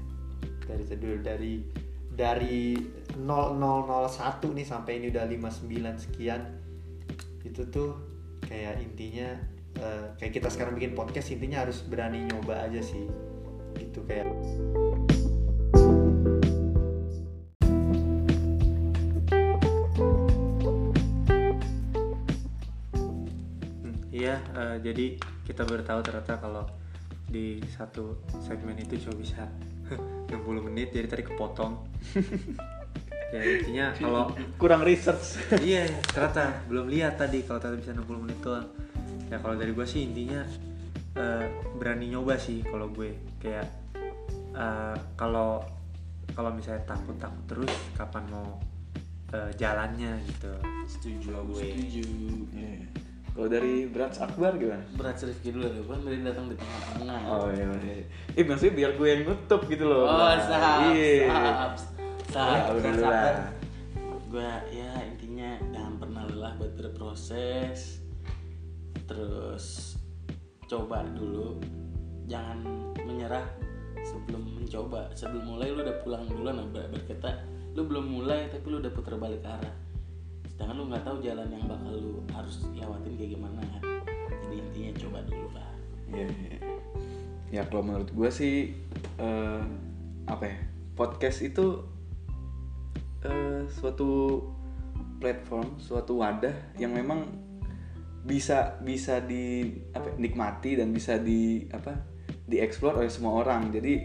Dari tadi dari dari 0001 nih sampai ini udah 59 sekian. Itu tuh kayak intinya eh, kayak kita sekarang bikin podcast intinya harus berani nyoba aja sih gitu kayak Hmm, Iya, eh, jadi kita baru tahu ternyata kalau di satu segmen itu cuma bisa 60 menit, jadi tadi kepotong. ya intinya kalau kurang research iya ternyata belum lihat tadi kalau ternyata bisa 60 menit doang. Ya kalau dari gue sih intinya eh, berani nyoba sih kalau gue kayak eh, kalau kalau misalnya takut takut terus kapan mau eh, jalannya gitu. setuju gue Setuju Iya. Kalau dari Berat Akbar gimana? berat Rifki dulu deh kan dari datang di tengah-tengah Oh iya, iya. Eh maksudnya biar gue yang nutup gitu loh oh Nah, sahab Iya sahab sahab Ya, alhamdulillah. gue ya intinya jangan pernah lelah buat berproses terus coba dulu jangan menyerah sebelum mencoba sebelum mulai lu udah pulang duluan nah, ber- berkata lu belum mulai tapi lu udah putar balik arah sedangkan lu nggak tahu jalan yang bakal lu harus lewatin kayak gimana kan jadi intinya coba dulu lah Iya, iya. Ya kalau menurut gue sih eh, apa ya? Podcast itu eh, suatu platform, suatu wadah yang memang bisa bisa di apa ya, nikmati dan bisa di apa dieksplor oleh semua orang. Jadi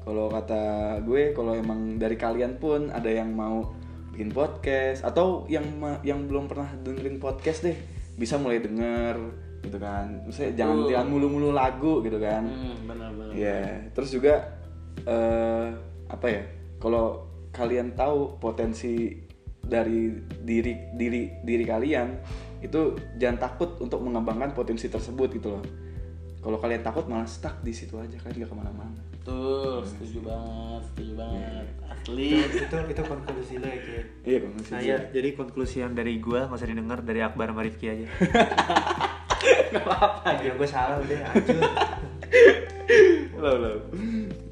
kalau kata gue kalau emang dari kalian pun ada yang mau bikin podcast atau yang yang belum pernah dengerin podcast deh bisa mulai denger gitu kan. Maksudnya jangan Betul. jangan mulu-mulu lagu gitu kan. hmm, benar-benar Iya, terus juga eh apa ya? Kalau kalian tahu potensi dari diri diri diri kalian itu jangan takut untuk mengembangkan potensi tersebut gitu loh. Kalau kalian takut malah stuck di situ aja kan gak ke mana-mana. Betul, setuju banget, setuju banget. Asli. itu itu, itu konklusi lo ya Iya kalau Nah ya, jadi konklusi yang dari gua nggak usah didengar dari Akbar sama Rifki aja. Gak apa-apa. ya gue salah udah hancur. Loh, loh.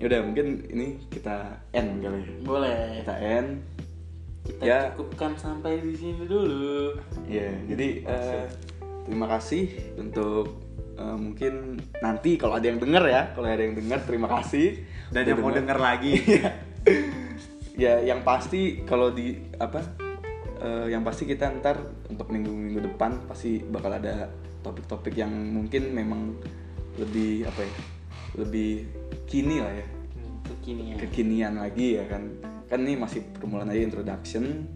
Yaudah mungkin ini kita end kali ya. Boleh. Kita end. Kita Ya. cukupkan sampai di sini dulu. Iya, jadi eh, terima kasih untuk eh, mungkin nanti kalau ada yang denger ya, kalau ada yang denger terima kasih. Dan yang mau denger lagi. Iya. ya, yang pasti kalau di apa? eh, yang pasti kita ntar untuk minggu-minggu depan pasti bakal ada topik-topik yang mungkin memang lebih apa ya? Lebih kini lah ya Kekinian. kekinian lagi ya kan kan ini masih permulaan aja introduction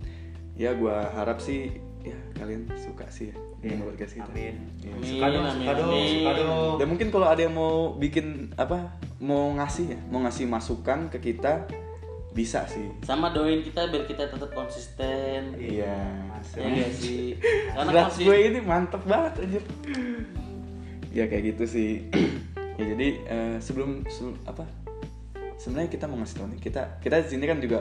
ya gua harap sih ya kalian suka sih ya dengan podcast kita Amin. Iya. Amin, Suka dong, amin, suka dong, amin. suka dong. dan mungkin kalau ada yang mau bikin apa mau ngasih ya mau ngasih masukan ke kita bisa sih Sama doain kita biar kita tetap konsisten. iya Masuk. Ya sih? Karena konsisten. gue ini mantep banget aja ya kayak gitu sih ya jadi eh, sebelum, sebelum apa sebenarnya kita mau ngasih tau nih kita kita di sini kan juga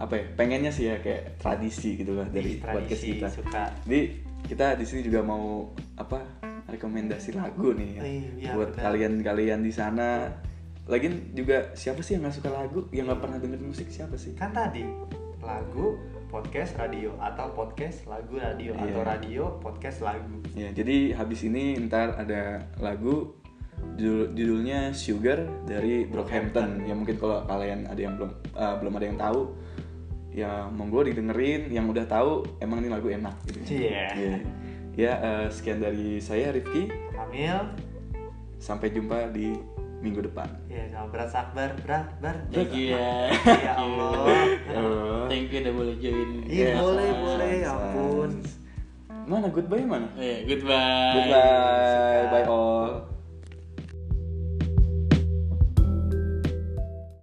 apa ya pengennya sih ya kayak tradisi gitu lah dari Ih, podcast tradisi, kita suka. jadi kita di sini juga mau apa rekomendasi lagu nih ya, iya, buat kalian-kalian di sana lagian juga siapa sih yang nggak suka lagu yang nggak pernah denger musik siapa sih Kan tadi lagu podcast radio atau podcast lagu radio atau Iya. radio podcast lagu. Ya, jadi habis ini ntar ada lagu judul, judulnya Sugar dari Brockhampton. Ya mungkin kalau kalian ada yang belum uh, belum ada yang tahu, ya monggo didengerin. Yang udah tahu emang ini lagu enak gitu. Iya. Iya. Ya uh, sekian dari saya Rifki. Kamil, Sampai jumpa di minggu depan. ya sama berat sakbar, berat, bar. Thank you ya. Ya Allah. Ya Allah. Thank you udah boleh join. Iya, Mas. boleh, boleh. Ya ampun. Mana goodbye mana? Oh, iya, goodbye. Goodbye, bye all.